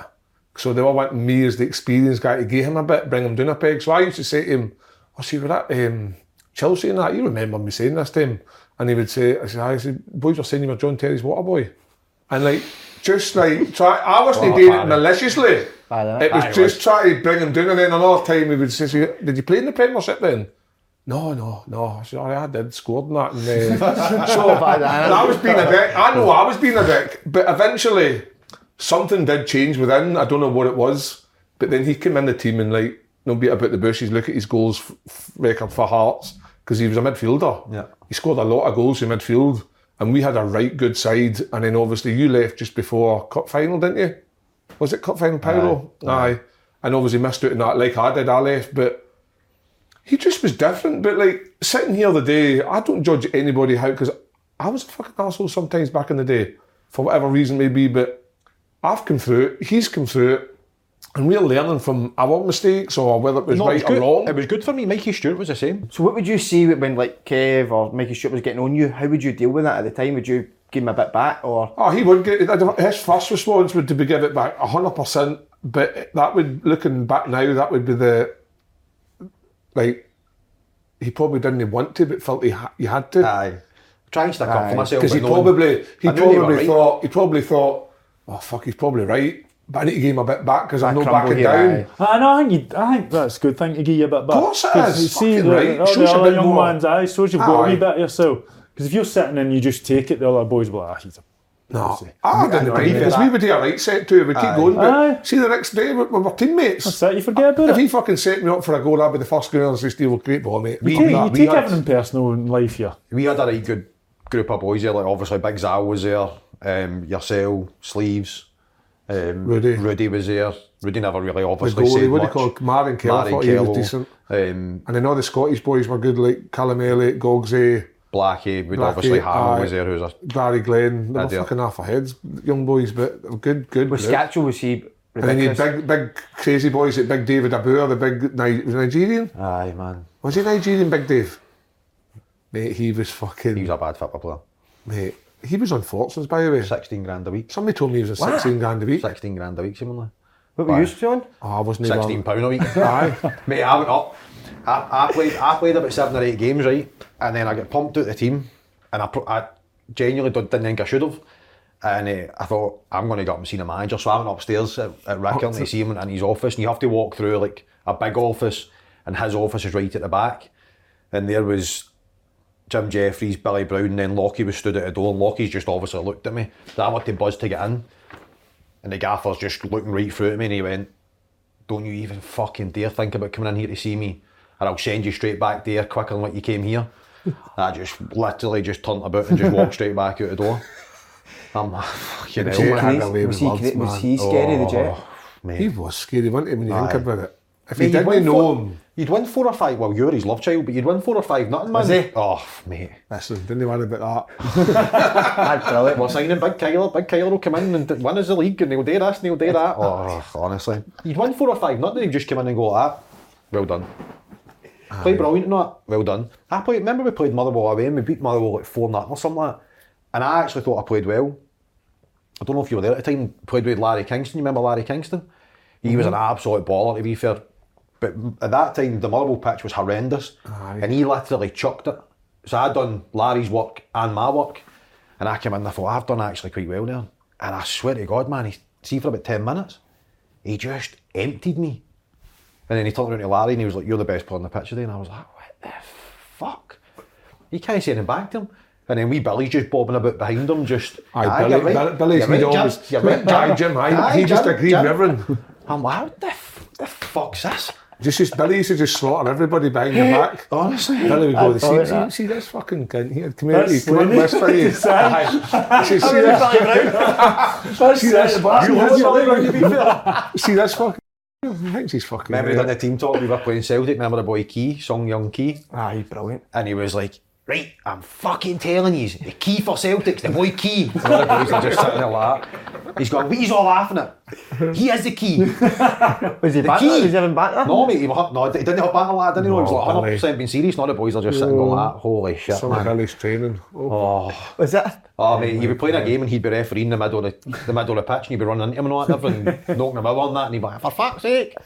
So they all want me as the experienced guy to give him a bit, bring him down a peg. So I used to say to him, oh, see, we're at um, Chelsea and that. You remember me saying this to him? And he would say, I said, I said, boys were saying you were John Terry's water boy. And like, just like, try, I wasn't Oh, doing it Barry. Maliciously. Barry, It was Aye, just trying to bring him down. And then another time he would say, did you play in the Premiership then? No, no, no. I said, oh, I did, scored in that. And, uh, (laughs) so, and I was being a dick. I know I was being a dick. But eventually, something did change within. I don't know what it was. But then he came in the team and, like, no beat about the bushes, look at his goals f- f- record for Hearts, because he was a midfielder. Yeah. He scored a lot of goals in midfield. And we had a right good side. And then obviously you left just before cup final, didn't you? Was it cup final, Paulo? Aye. And obviously missed out on that like I did. I left, but he just was different. But like sitting here the day, I don't judge anybody how because I was a fucking asshole sometimes back in the day for whatever reason maybe. But I've come through it. He's come through it. And we're learning from our mistakes or whether it was No, it right was good. or wrong. It was good for me. Mikey Stewart was the same. So what would you see when like Kev or Mikey Stewart was getting on you? How would you deal with that at the time? Would you give him a bit back or Oh, he would get his first response would to be give it back hundred percent. But that would looking back now, that would be the like he probably didn't want to, but felt he ha- he had to Aye. Try and stick up Aye. for myself. because he but knowing- probably he I knew they were probably right. thought he probably thought, oh fuck, he's probably right. But I need to give him a bit back because I'm not backing here, down. aye. Ah, I know. I think, you, I think that's a good thing to give you a bit back. Of course it is, You see, fucking the, right. all Shows the you a other bit young more. ones, aye, shows you've got a Aye. wee bit of yourself. Because if you're sitting and you just take it, the other boys will be like, ah, he's a No, I didn't know, mind I because get we that. would do a right set too. We'd keep going, but Aye. see the next day we, we were teammates. That's it, you forget about If it. he fucking set me up for a goal, I'd be the first goal and say, Steve, well, great ball, mate. We- You take, we- you we take had- everything personal in life here. we had a right good group of boys there. Like obviously Big Zal was there, um, yourself, Sleeves, um, Rudy. Rudy was there. Rudy never really the obviously goalie, said what do you call it? Marian Kello, I Martin thought he was decent. Um, And then all the Scottish boys were good, like Calum Elliot, Gogsy, Blackie, with Blackie, obviously Hamill aye. was there, who's a Barry Glenn. They were fucking half our heads, young boys, but they good, good. was group. Skacel was he And then you big, big crazy boys like Big David Obua, the big Ni- was Nigerian. aye man. Was he Nigerian, Big Dave? Mate, he was fucking. He was a bad football player. mate, he was on fortunes, by the way. Sixteen grand a week. Somebody told me he was on 16 grand a week. Sixteen grand a week, seemingly. what were you on? Oh, I wasn't Sixteen even. pound a week. (laughs) Aye. Mate, I went up. I, I played. I played about seven or eight games, right, and then I got pumped out the team, and I, pro- I genuinely did- didn't think I should have. And uh, I thought I'm going to go up and see the manager, so I went upstairs at, at Riccarton to see him in his office, and you have to walk through like a big office, and his office is right at the back, and there was Jim Jefferies, Billy Brown, and then Lockie was stood at the door, and Lockie's just obviously looked at me. So I went to buzz to get in, and the gaffer's just looking right through at me, and he went, "Don't you even fucking dare think about coming in here to see me, or I'll send you straight back there quicker than what you came here." I just literally just turned about and just walked straight back out the door. I'm like, fucking Jet hell, had man. a way Was with he, words, was man. he scary, the oh, jet? Oh, mate. He was scary, wasn't he, when you Aye. think about it? If Mate, you you'd didn't win know four- him, You'd win four or five. Well, you're his love child, but you'd win four or five. Nothing, man. Was he? Oh, mate. listen, didn't worry about that. (laughs) That's brilliant. We're signing Big Kyler. Big Kyler will come in and win us the league, and he'll do this and he'll do that. (laughs) Oh, honestly, you'd win four or five. Nothing. He'd just come in and go like that. Well done. Played brilliant, not well done. I played. Remember we played Motherwell away and we beat Motherwell like four nothing or something like that. And I actually thought I played well. I don't know if you were there at the time. Played with Larry Kingston. You remember Larry Kingston? He was an mm-hmm. absolute baller to be fair. But at that time, the Motherwell pitch was horrendous, and he literally chucked it. So I'd done Larry's work and my work, and I came in and I thought I've done actually quite well there. And I swear to God, man, he see for about ten minutes, he just emptied me. And then he turned around to Larry and he was like, "You're the best player on the pitch today." And I was like, "What the fuck?" He can't say anything back to him. And then we Billy's just bobbing about behind him, just Aye, "Aye, Billy, right. Billy's You're he'd right, always, Jim. You're right, Aye, Jim. Jim, aye, Aye, he just agreed Jim." with everything. I'm like, what the, f- the fuck's this? Just, just Billy used to just slaughter everybody behind your back. (laughs) Honestly. Billy would go, I see, see, that. see this fucking cunt here, come here, That's come on, Slaney. this for you. (laughs) (laughs) See, see this, That's see this, it, man. see That's this, it, to be fair. see this fucking, I think he's fucking Remember he done the team talk? We were playing Celtic, remember the boy Key, Song Young Key? Aye, brilliant. And he was like, right, I'm fucking telling you, the key for Celtic's the boy Ki. (laughs) And all the boys are just sitting there like that. He's going, what he's all laughing at? He is the key. (laughs) Was he The back key. there? Was he even back there? No, mate, he, was, no, he didn't have back a lad, didn't he? he was like 100% being serious. Not the boys are just sitting going like that. Holy shit, Some of man. Billy's training. Oh, Oh, Was it? oh, mate, you'd be playing a game and he'd be refereeing the middle of the, the middle of the pitch and you'd be running into him and all that and (laughs) knocking him out on that and he'd be like, for fuck's sake,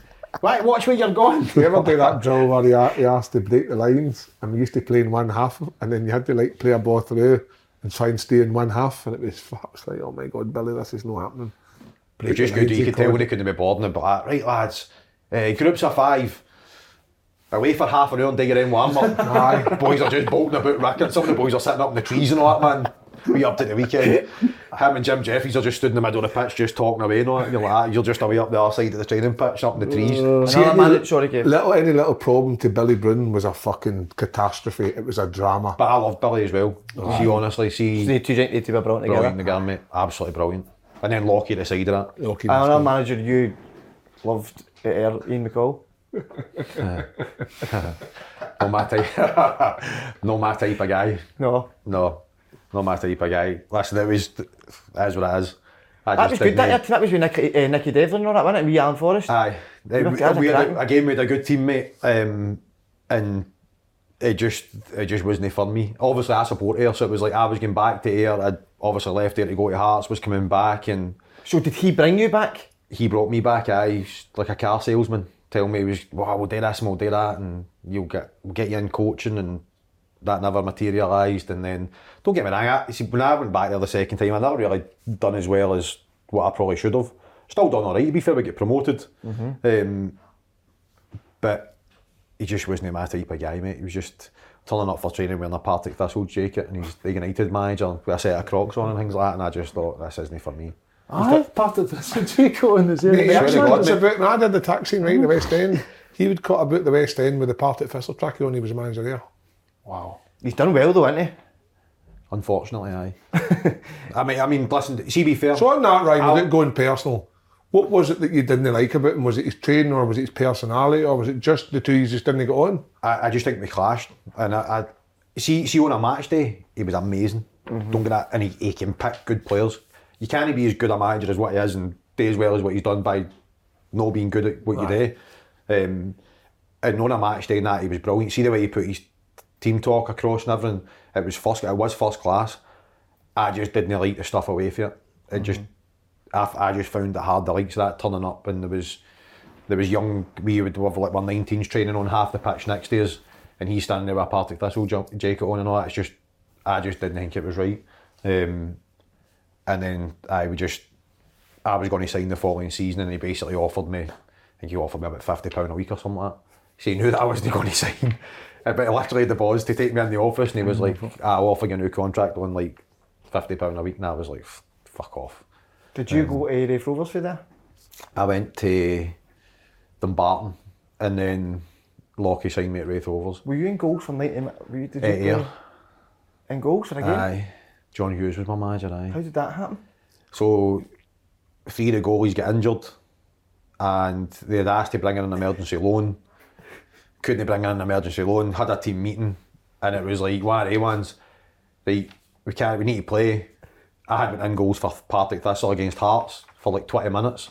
right, watch where you're going. you ever do that drill where he, a- he asked to break the lines and we used to play in one half and then you had to like play a ball through and try and stay in one half and it was fuck's like, oh my god, Billy, this is not happening. It was just good. You could tell when they couldn't be bored and they'd be like, right, lads, uh, groups of five. Away for half an hour and do your own warm up. Aye. boys are just bolting about rackets. Some of the boys are sitting up in the trees and all that, man. we up to the weekend. Him and Jim Jeffries are just stood in the middle of the pitch, just talking away. No, you're like, you're just away up the other side of the training pitch, up in the trees. Uh, See, any, man, sorry, Kev. Little, any little problem to Billy Brun was a fucking catastrophe. It was a drama. But I love Billy as well. Oh. Honestly, see, the two joint need to be brought together. Brilliant together, mate. Absolutely brilliant. And then Lockie at the side of that. Lockie. And another manager you loved at Air, Ian McCall. (laughs) not my type. (laughs) not my type of guy. No. No. Not my type of guy. Listen, it was, it is what it is. I That was good. That, that was with Nicky, uh, Nicky Devlin and all that, wasn't it? With Alan Forrest. Aye. we, we had a, cracking. again, we had a good teammate, um, and it just it just wasn't for me. Obviously, I support Ayr, so it was like I was going back to Ayr. I'd obviously left Ayr to go to Hearts, was coming back, and So did he bring you back? he brought me back. I like a car salesman, telling me he was, "Wow, we'll do this and we'll do that, and you'll get we'll get you in coaching." And that never materialised. And then, don't get me wrong, I, see, when I went back there the second time, I never really done as well as what I probably should have. Still done all right. To be fair, we get promoted, um, but he just wasn't my type of guy, mate. He was just turning up for training wearing a Partick Thistle jacket, and he's the United manager with a set of Crocs on and things like that. And I just thought this isn't for me. Aye, part of this. Jacob in the same. Mate, swear to actually, God, it's mate. about, when I did the taxi right in the West End, (laughs) he would cut about the West End with the Partick Thistle track on, he was a manager there. Wow. He's done well though, hasn't he? Unfortunately, aye. (laughs) I mean, I mean, listen. See, be fair. So on that, Ryan, I'll- without going personal, what was it that you didn't like about him? Was it his training or was it his personality or was it just the two you just didn't get on? I, I just think we clashed, and I, I see see on a match day he was amazing. Don't get that, and he, he can pick good players. You can't be as good a manager as what he is and do as well as what he's done by not being good at what you do. Um, and on a match day, and that he was brilliant. See the way he put his team talk across and everything. It was first. It was first class. I just didn't like the stuff away from it. It just, I, I just found it hard. The likes of that turning up, and there was, there was young. We would have like one 19s training on half the pitch next to us, and he's standing there with a Partick Thistle jump, jacket on and all that. It's just, I just didn't think it was right. Um, and then I would just, I was going to sign the following season, and he basically offered me, I think he offered me about fifty pound a week or something like that. Saying who that I wasn't going (laughs) to sign. But literally the boss to take me in the office and he was like, "Ah, I'll offer you a new contract on like £50 a week. And I was like, fuck off. Did you go to Raith Rovers for there? I went to Dumbarton and then Lockie signed me at Raith Rovers. Were you in goals for 90 minutes? Were you, did you year. play in goals for a game? Aye. John Hughes was my manager, aye. How did that happen? So three of the goalies get injured and they had asked to bring in an emergency loan. Couldn't bring in an emergency loan, had a team meeting and it was like one of the ones, like, we can't we need to play. I had been in goals for Partick Thistle against Hearts for like 20 minutes.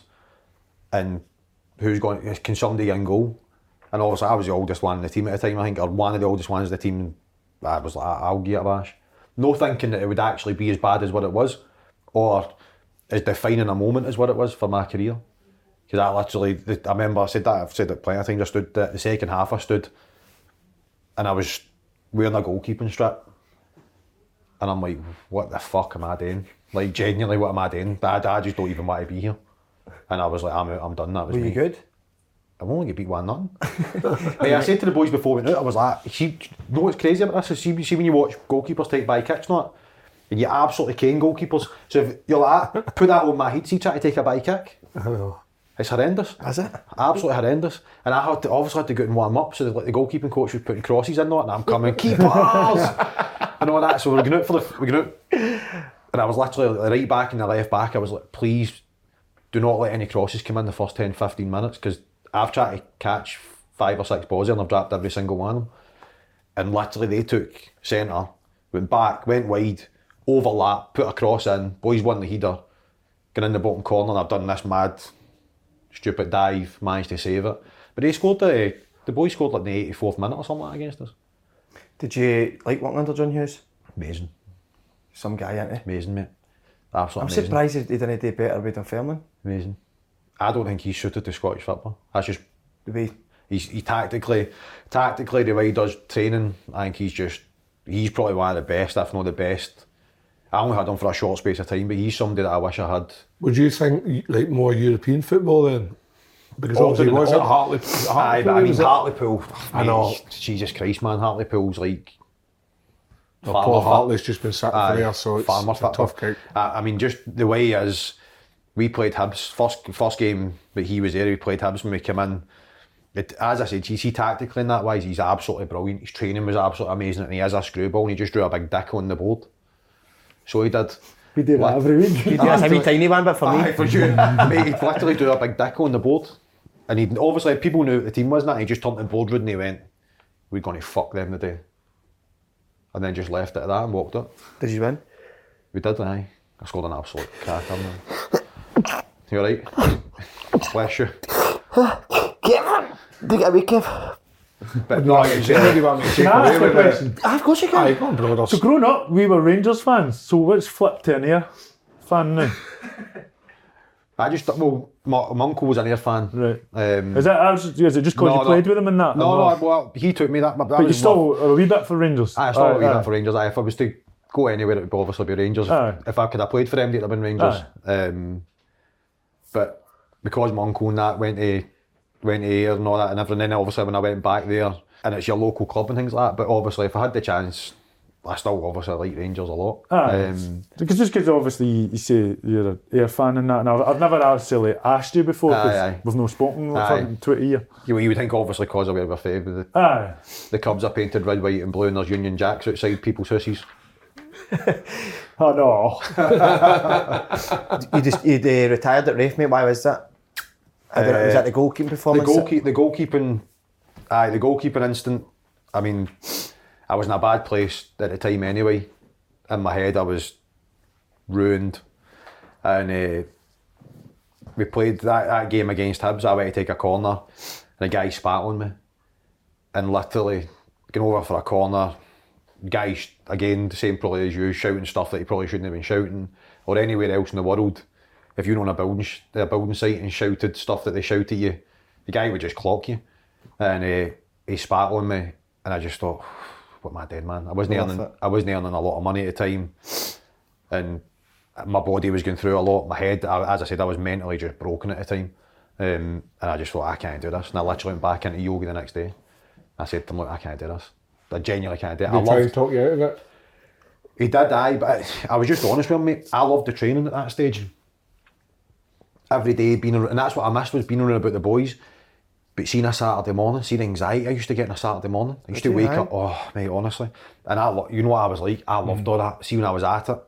And who's going can somebody in goal? And obviously I was the oldest one in the team at the time, I think, or one of the oldest ones in the team. I was like, I'll give it a bash. No thinking that it would actually be as bad as what it was, or as defining a moment as what it was for my career. Because I literally, I remember I said that, I've said it plenty of times, I stood, the, the second half I stood, and I was wearing a goalkeeping strip. And I'm like, what the fuck am I doing? Like, genuinely, what am I doing? I, I just don't even want to be here. And I was like, I'm out, I'm done. That was Were me. you good? I've only got beat one. Mate, (laughs) I said to the boys before we went out, I was like, see, you know what's crazy about this? Is see, see when you watch goalkeepers take by kicks, not, and you absolutely cane goalkeepers. So if you're like, put that on my head, see, try to take a by kick. I know. It's horrendous. Is it? Absolutely horrendous. And I had to obviously had to go and warm up. So the, like, the goalkeeping coach was putting crosses in there, and I'm coming keepers (laughs) and all that. So we're going out for the we're going out, and I was literally right back in the left back. I was like, please do not let any crosses come in the first 10, 15 minutes because I've tried to catch five or six balls and I've dropped every single one. And literally they took centre, went back, went wide, overlap, put a cross in, boys won the header, got in the bottom corner and I've done this mad, stupid dive, managed to save it. But they scored the, the boy scored like the 84th minute or something like against us. Did you like working under John Hughes? Amazing, Some guy, isn't he? amazing mate. I'm amazing. surprised he, he didn't do better with Dunfermline. Amazing. I don't think he's suited to Scottish football. That's just The way He's he tactically, tactically the way he does training. I think he's just he's probably one of the best, if not the best. I only had him for a short space of time, but he's somebody that I wish I had. Would you think like more European football then? Because All obviously was oh, Hartley? Aye, I mean Hartlepool. I know. Jesus Christ, man, Hartlepool's like. Paul farmer fit. Hartley's just been sacked from there, so it's, farmer a tough kick. I, I mean, just the way he is. We played Hibs first first game that he was there. We played Hibs when we came in. It, as I said, he's he tactically in that wise, he's absolutely brilliant. His training was absolutely amazing, and he is a screwball. And he just drew a big dick on the board. So he did. We do that every week. he does a wee tiny one, but for me, Aye, for you, mate, he literally drew a big dick on the board, and he obviously people knew what the team was. That he just turned to the boardroom and he went, "We're going to fuck them today," and then just left it at that and walked up. did you win? We did, aye. I scored an absolute cracker, man. You alright? (laughs) Bless you. Did you get a wee Kev? But no, Is there anyone to take Can I away ask you a with it? Ah, of course you can. Aye, go on, brothers. So growing up, we were Rangers fans. So what's flipped to an Ayr fan now? (laughs) I just, well, my, my uncle was an Ayr fan. Right. Um, Is that is it just because No, you no. played with them in that? no, Or- no, well, he took me that. that but you was still are a wee bit for Rangers. I still Aye, a wee aye. bit for Rangers. Aye, if I was to go anywhere, it would obviously be Rangers. Aye. If I could have played for them, it'd have been Rangers. Um, but because my uncle and that went to went to Ayr and all that and everything, then obviously when I went back there, and it's your local club and things like that. But obviously, if I had the chance, I still obviously like Rangers a lot. Aye. Um, Because just because obviously you, you say you're an Ayr fan and that, and I've, I've never actually asked you before Aye, because aye. we've no spoken like, Aye. for 20 years. you, you would think obviously because of where we're from, the, Aye. the Cubs are painted red, white, and blue, and there's Union Jacks outside people's houses. (laughs) Oh no. (laughs) You just you uh, retired at Raith, mate. Why was that? I don't know, was Uh, that the goalkeeping the performance? goalkeep, the goalkeeping, aye, the goalkeeping instant. I mean, I was in a bad place at the time anyway. In my head, I was ruined, and uh, we played that, that game against Hibs. I went to take a corner, and a guy spat on me, and literally going over for a corner. Guy again, the same probably as you, shouting stuff that he probably shouldn't have been shouting, or anywhere else in the world. If you're on a building, sh- a building site and shouted stuff that they shout at you, the guy would just clock you. And uh, he spat on me, and I just thought, (sighs) what am I doing, man? I wasn't Worth earning, it. I wasn't earning a lot of money at the time, and my body was going through a lot. My head, I, as I said, I was mentally just broken at the time, um, and I just thought I can't do this. And I literally went back into yoga the next day. I said to him, look, I can't do this. I genuinely can't do it. I They try loved, and talk you out of it. he did, aye, but I, I was just honest with him, mate. I loved the training at that stage. Every day being around, and that's what I missed was being around about the boys. But seeing a Saturday morning, seeing the anxiety I used to get on a Saturday morning. I used to wake aye? up, oh mate, honestly. And I, lo- you know what I was like. I loved mm. all that. See when I was at it, it was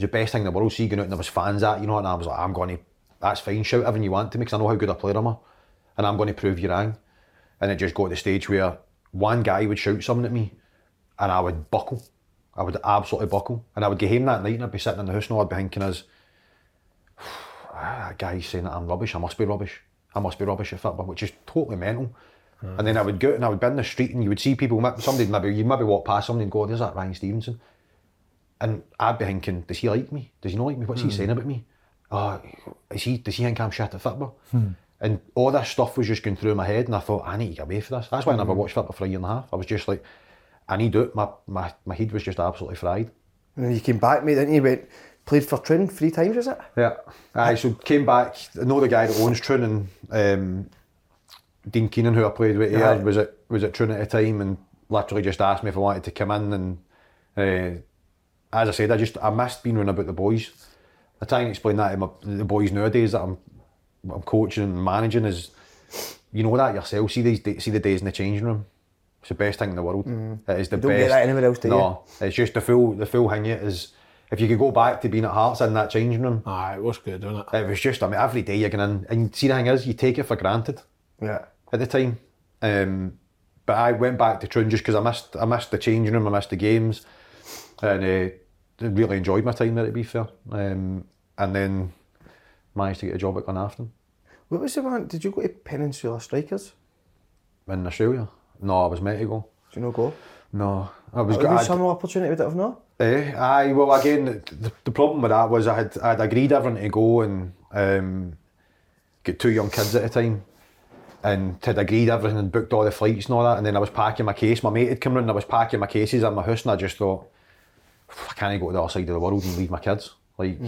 the best thing in the world. See going out and there was fans at, you know, and I was like, I'm going to, that's fine, shout everything you want to me because I know how good a player I am, and I'm going to prove you wrong. And it just got to the stage where one guy would shout something at me, and I would buckle. I would absolutely buckle. And I would get home that night and I'd be sitting in the house and I'd be thinking as, "Ah, that guy's saying that I'm rubbish, I must be rubbish. I must be rubbish at football, which is totally mental. And then I would go and I would be in the street and you would see people, somebody maybe, you'd maybe walk past somebody and go, there's that Ryan Stevenson. And I'd be thinking, does he like me? Does he not like me? What's he hmm. saying about me? Oh, is he, does he think I'm shit at football? Hmm. And all this stuff was just going through my head and I thought, I need to get away from this. That's why I never hmm. watched football for a year and a half. I was just like, I need to do it. My, my, my head was just absolutely fried. And then you came back, mate, didn't you? Went, played for Troon three times, was it? Yeah. Aye, so came back. I know the guy that owns Troon and um, Dean Keenan, who I played with here, Aye. was at was at Troon at the time, and literally just asked me if I wanted to come in. And uh, as I said, I just I missed being around about the boys. I try and explain that to my, the boys nowadays that I'm I'm coaching and managing is, you know that yourself. See these see the days in the changing room. It's the best thing in the world. It is the Mm-hmm. don't best. get that anywhere else, do you? no, it's just the full the full thing. It is. If you could go back to being at Hearts in that changing room, Aye, it was good, wasn't it? it was just, I mean, every day you're going in, and see the thing is, you take it for granted Yeah. at the time. Um, but I went back to Troon just because I missed, I missed the changing room, I missed the games, and uh, really enjoyed my time there. To be fair, um, and then managed to get a job at Glenafton What was the one? Did you go to Peninsula Strikers? in Australia. No, I was meant to go. Do you know go? No, I was. There I'd- some opportunity with it or not? Eh, aye, well, again, the, the problem with that was I had I'd agreed everything to go and um, get two young kids at a time, and had agreed everything and booked all the flights and all that. And then I was packing my case. My mate had come round. and I was packing my cases in my house, and I just thought, I can't go to the other side of the world and leave my kids. Like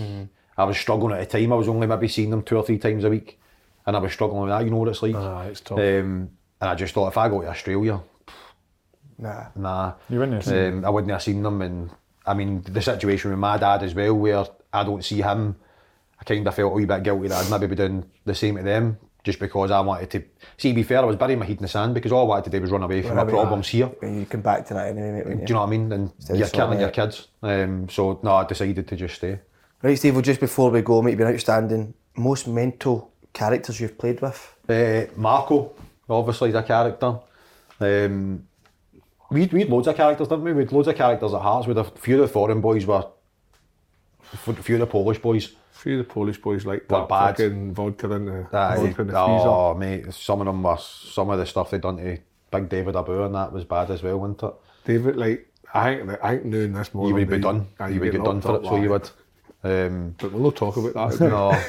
I was struggling at the time. I was only maybe seeing them two or three times a week, and I was struggling with that. You know what it's like. Aye, it's tough. Um, and I just thought if I go to Australia, Nah. Nah. You wouldn't have seen um, I wouldn't have seen them. And I mean, the situation with my dad as well, where I don't see him, I kind of felt a wee bit guilty that I'd maybe be doing the same to them just because I wanted to. See, be fair, I was burying my head in the sand because all I wanted to do was run away from my problems here. And you come back to that anyway, mate. Do wouldn't you know what I mean? And of you're killing your kids. Um, so, no, I decided to just stay. Right, Steve, well, just before we go, mate, you've been outstanding. Most mental characters you've played with? Uh, Marco, obviously, is a character. Um, we we had loads of characters, didn't we? We had loads of characters at Hearts. With a few of the foreign boys were, a few of the Polish boys. A few of the Polish boys like Were that bad. fucking vodka in the, Aye. vodka in the freezer. oh, mate, some of them were, some of the stuff they done to Big David Obua and that was bad as well, wasn't it? David, like, I think, that- I think knowing this more you would be they- done. aye, you would get get done for up, it, so you would. Um, But we'll not talk about that. (laughs) no,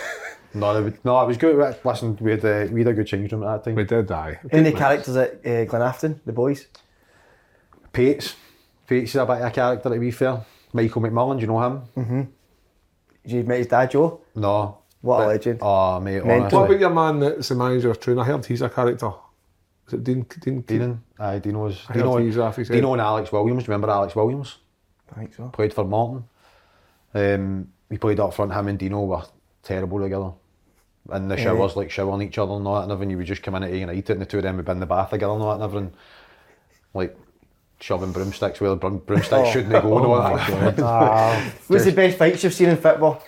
no, they would, no, it was good. Listen, we had, uh, we had a good change room at that time. We did, aye. Any Good characters at uh, Glenafton, the boys? Pates, Pates is a bit of a character to be fair. Michael McMullen, do you know him? Did you meet his dad, Joe? No. What a legend. Oh, mate, Mental. honestly. What about your man that's the manager of Troon? I heard he's a character. Is it Dean? Dean? Dean, aye, Dino's. I heard Dino, he's off his head. Dino and Alex Williams. Do you remember Alex Williams? I think so. Played for Morton. Um, we played up front. Him and Dino were terrible together. And the showers, like showering each other and all that, and everything. You would just come in at United, and the two of them would be in the bath together and all that, and everything. Like shoving broomsticks where the broomsticks oh. shouldn't go (laughs) oh, and all that. What's the best fights you've seen in football?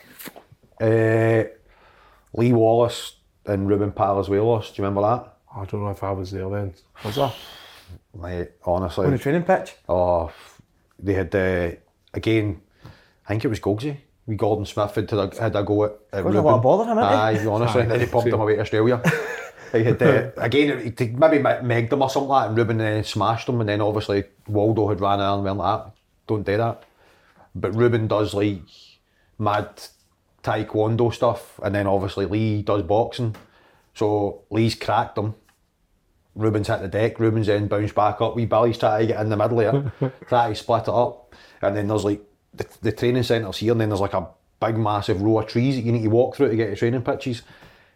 Uh, Lee Wallace and Ruben Palazuelos, do you remember that? I don't know if I was there then. Was I? Mate, honestly. On the training pitch? Oh, they had, uh, again, I think it was Gogsy. We Gordon Smith had, had a go at, at Ruben. a lot of bother him, Aye, honestly. then he pumped him away to Australia. (laughs) he had uh, again he maybe me- megged him or something like that, and Ruben then smashed him, and then obviously Waldo had ran out and went like that. Don't do that. But Ruben does like mad taekwondo stuff, and then obviously Lee does boxing. So Lee's cracked him. Ruben's hit the deck, Ruben's then bounced back up. Wee Billy's trying to get in the middle here, (laughs) try to split it up. And then there's like the, the training centres here, and then there's like a big massive row of trees that you need to walk through to get to training pitches.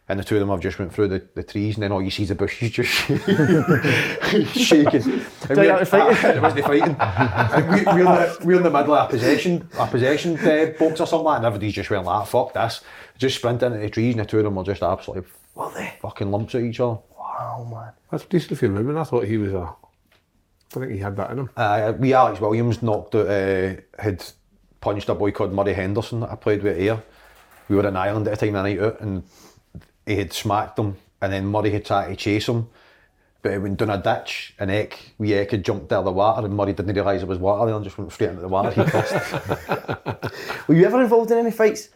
And the two of them have just went through the, the trees, and then all you see is the bushes just (laughs) shaking. And we're, that was fighting? It was the fighting. And we, we're, in the, we're in the middle of a possession, a possession uh, box or something, like that, and everybody's just went like, "Fuck this!" Just sprinting into the trees, and the two of them were just absolutely fucking lumps at each other. Wow, man. That's decent for women. I thought he was a. I think he had that in him. Uh, we Alex Williams knocked out, uh, had punched a boy called Murray Henderson that I played with here. We were in Ireland at the time, the night out, and he had smacked him, and then Murray had tried to chase him, but he went down a ditch, and Eck, we Eck had jumped out of the water, and Murray didn't realise it was water there and just went straight into the water. He crossed. (laughs) Were you ever involved in any fights?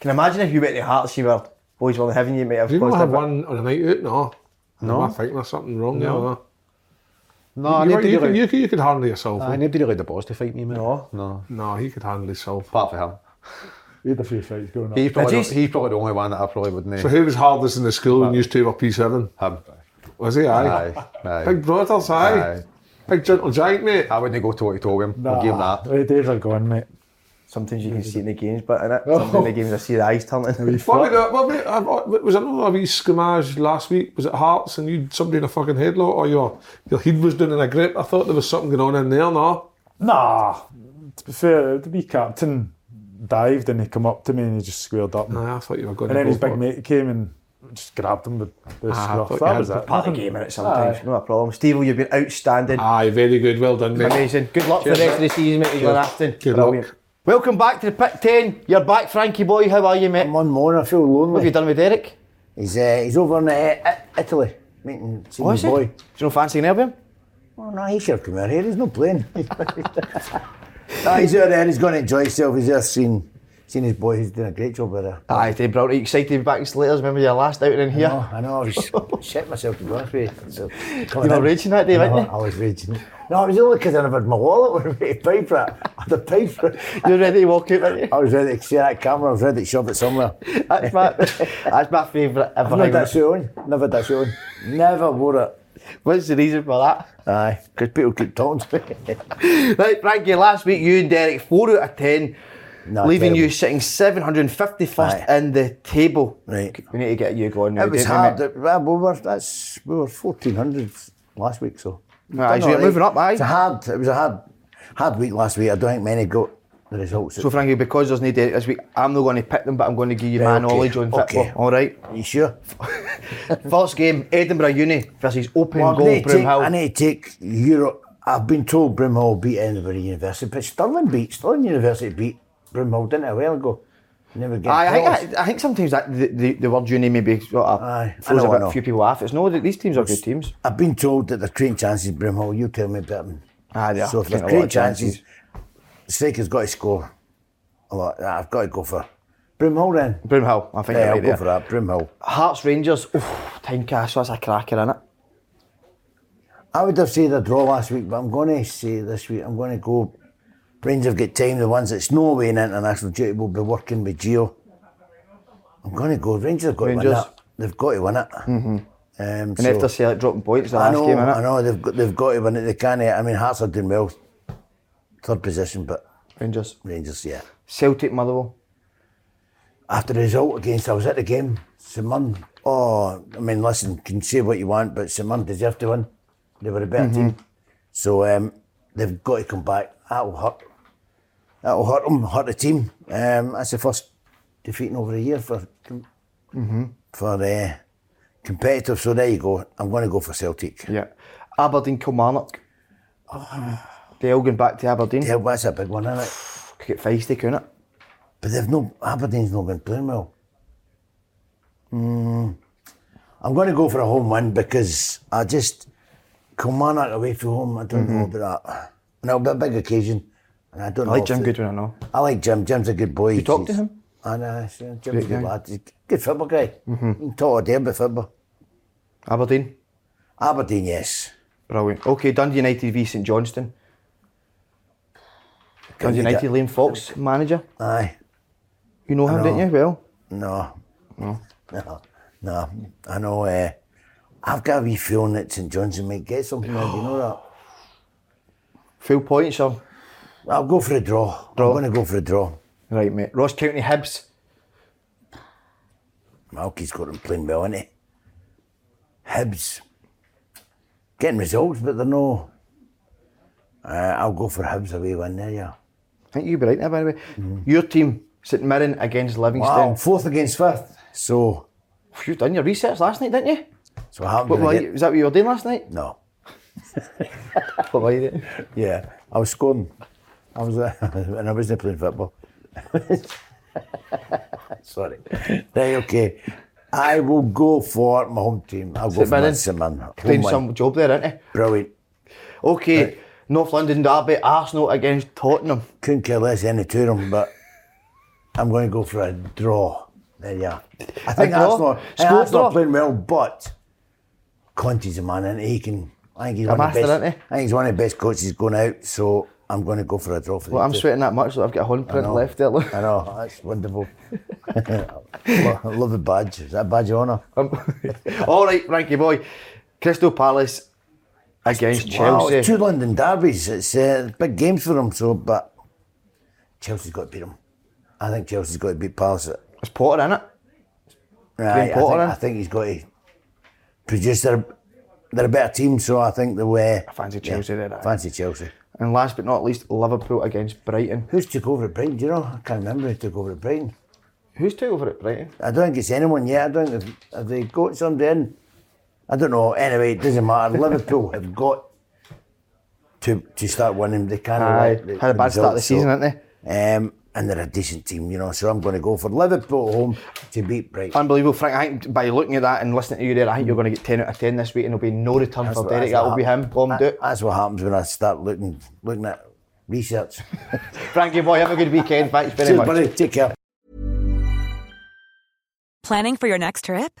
Can you imagine if you went to Hearts, you were boys were having you might have Did you not caused have bit- one on a night out? No. No. I think there's something wrong there? No. no, you, nobody you, could, really, you, could, you could handle yourself. uh, nobody really the balls to fight me, mate. No. No. no, he could handle himself. Apart from him. We had a few fights going on. He's probably, Did the, he's probably the only one that I probably wouldn't. So who was hardest in the school when you two were P7? him. Was he? Aye. Aye. Aye. Big brothers, aye. Aye. Big gentle giant, mate. I wouldn't go to what he told him. I'll give him that. The days are gone, mate. Sometimes you can see in the games, but in it, sometimes in the games I see the eyes turning. (laughs) What we got, what we, uh, was it a wee scrimmage last week? Was it Hearts and you somebody in a fucking headlock or your your head was doing in a grip? I thought there was something going on in there, no? Nah, to be fair, the wee captain dived and he come up to me and he just squared up. Nah, I thought you were going and to then go his big it. mate came and just grabbed him with the Ah, scruff. That was it. Part of the game in it sometimes, no problem. Steve, you've been outstanding. Aye, very good. Well done, mate. Amazing. Good luck for the rest of the season, mate. You're. Good Brilliant. luck. Welcome back to the pick 10. You're back, Frankie boy. How are you, mate? I'm on more. I feel What have lonely. you done with Derek? He's uh, he's over in uh, Italy meeting seeing Oh, boy. Do you know fancy Nelby? Oh no, he should have come out here. He's not playing. (laughs) no, he's out there he's going to enjoy himself. He's just seen seen his boy, he's doing a great job with it. Aye, Dave Brown, are you excited to be back in Slaters? Remember your last outing in here? I know, I, know, I was (laughs) shit myself to be honest with you. So, you were raging that day, weren't you? I was raging. No, it was only because I never had my wallet with me (laughs) to pay for it. I had to pay for it. You were ready to walk out, weren't you? I was ready to see that camera, I was ready to shove it somewhere. that's my, (laughs) that's my favourite ever. I've never had that show on. Never had that show on. Never wore it. What's the reason for that? Aye, because people keep talking to me. (laughs) Right, Frankie, last week you and Derek, 4 out of 10, No, leaving you sitting 751st Aye. in the table. Right. We need to get you going now. It was we, hard. well, we were that's we were fourteen hundred last week, so. Aye, so you're moving up, aye. It's a hard. It was a hard, hard week last week. I don't think many got the results. So, Frankie, because there's no Derek this week, I'm not going to pick them, but I'm going to give you my okay, knowledge on okay. football. All right. Are you sure? (laughs) First game, Edinburgh Uni versus Open Well, I Goal take, I Broomhill. need to take Europe. I've been told Broomhill beat Edinburgh University, but Stirling beat Stirling University beat Broomhill didn't it a while ago. Never get. I, close. think, I, I think sometimes that the, the, the word uni maybe sort of Aye, I throws a, I bit, few people off. It's no, that these teams are good teams. I've been told that the cream chances Broomhill. You tell me Aye, they are. So if Getting there's a lot cream of chances. chances, striker's got to score a lot. I've got to go for Broomhill then. Broomhill, I think Yeah, I'll go there. for that. Broomhill. Hearts Rangers, oof, Tynecastle, that's a cracker in it. I would have said a draw last week, but I'm going to say this week I'm going to go. Rangers have got time. The ones that's no way in international duty will be working with Gio. I'm going to go. Rangers have got to win Rangers. that. They've got to win it. Mm-hmm. Um, And so, after Celtic dropping points the I last know, game, I know they've got, they've got to win it. They can't. I mean, Hearts are doing well, third position, but Rangers. Rangers, yeah. Celtic, Motherwell. After the result against, I was at the game. Simon, oh, I mean, listen, you can say what you want, but Simon deserved to win. They were a better team. So um, they've got to come back. That'll hurt. That'll hurt them, hurt the team. Um, that's the first defeat in over a year for for uh, competitive. So there you go. I'm going to go for Celtic. Yeah. Aberdeen, Kilmarnock. The Elgin back to Aberdeen. Yeah, that's a big one, isn't it? (sighs) Could get feisty, couldn't it? But they've no Aberdeen's not been playing well. Mm, I'm going to go for a home win because I just come on Kilmarnock away from home. I don't know about that. And it'll be a big occasion. And I don't I like know. Jim Goodwin, I know. I like Jim. Jim's a good boy. You talk to him? I know. Jim's a good guy. lad. He's a good football guy. Mm-hmm. Talk all day about football. Aberdeen. Aberdeen, yes. Brilliant. Okay, Dundee United v St Johnstone. You United, get- Liam Fox, manager. Aye. You know him, didn't you? Well, No. No. No. No. I know. Uh, I've got a wee feeling that St Johnstone might get something. do you know that? (sighs) full points or I'll go for a draw. Draw. I'm going to go for a draw. right, mate. Ross County Hibs. Malky's got them playing well, isn't he? Hibs. Getting results, but they're no. Uh, I'll go for Hibs away win there, yeah. I think you'd be right there, by the way. Your team, St Mirren against Livingston. Wow, fourth against fifth. So, You've done your research last night, didn't you? so what happened? What when I were get- you, was that what you were doing last night? No. (laughs) What were you doing? Yeah, I was scoring. I was, uh, (laughs) and I wasn't playing football. (laughs) Sorry. Right, okay. I will go for my home team. I'll go for. St. Mirren. Doing Home some job there, isn't he? Brilliant. Okay, North London derby, Arsenal against Tottenham. Couldn't care less any two of them, but I'm going to go for a draw. There you are. I think? Arsenal, I think Score Arsenal draw? playing well, but Conte's a man, and he can. I think he's A one of the best. isn't he? I think he's one of the best coaches going out. So I'm going to go for a draw for Well, I'm two. sweating that much that I've got a hand print know. left there. Look. I know, that's wonderful. (laughs) I love the badge. Is that a badge of honour? (laughs) (laughs) All right, Frankie boy. Crystal Palace against Wow, Chelsea. it's two London derbies. It's uh, big games for them. So, but Chelsea's got to beat them. I think Chelsea's got to beat Palace. It's Potter in it. Right, I, Potter think, in? I think he's got to produce. They're, they're a better team, so I think the way. I fancy Chelsea there. Fancy Chelsea. And last but not least, Liverpool against Brighton. Who's took over at Brighton? Do you know? I can't remember who took over at Brighton. Who's took over at Brighton? I don't think it's anyone yet. I don't think have, have they got somebody in. I don't know. Anyway, it doesn't matter. Liverpool have got to to start winning. They can't Aye, let the- had a the bad start of the results, so- season, haven't they? Um, and they're a decent team, you know. So I'm going to go for Liverpool home to beat Brighton. Unbelievable, Frank. I think by looking at that and listening to you there, I think you're going to get 10 out of 10 this week and there'll be no return That's for what- Derek. That'll be him. Bomb that- do it. That's what happens when I start looking looking at research. (laughs) Frankie boy, have a good weekend. Thanks very Cheers, much. buddy. Take care. Planning for your next trip?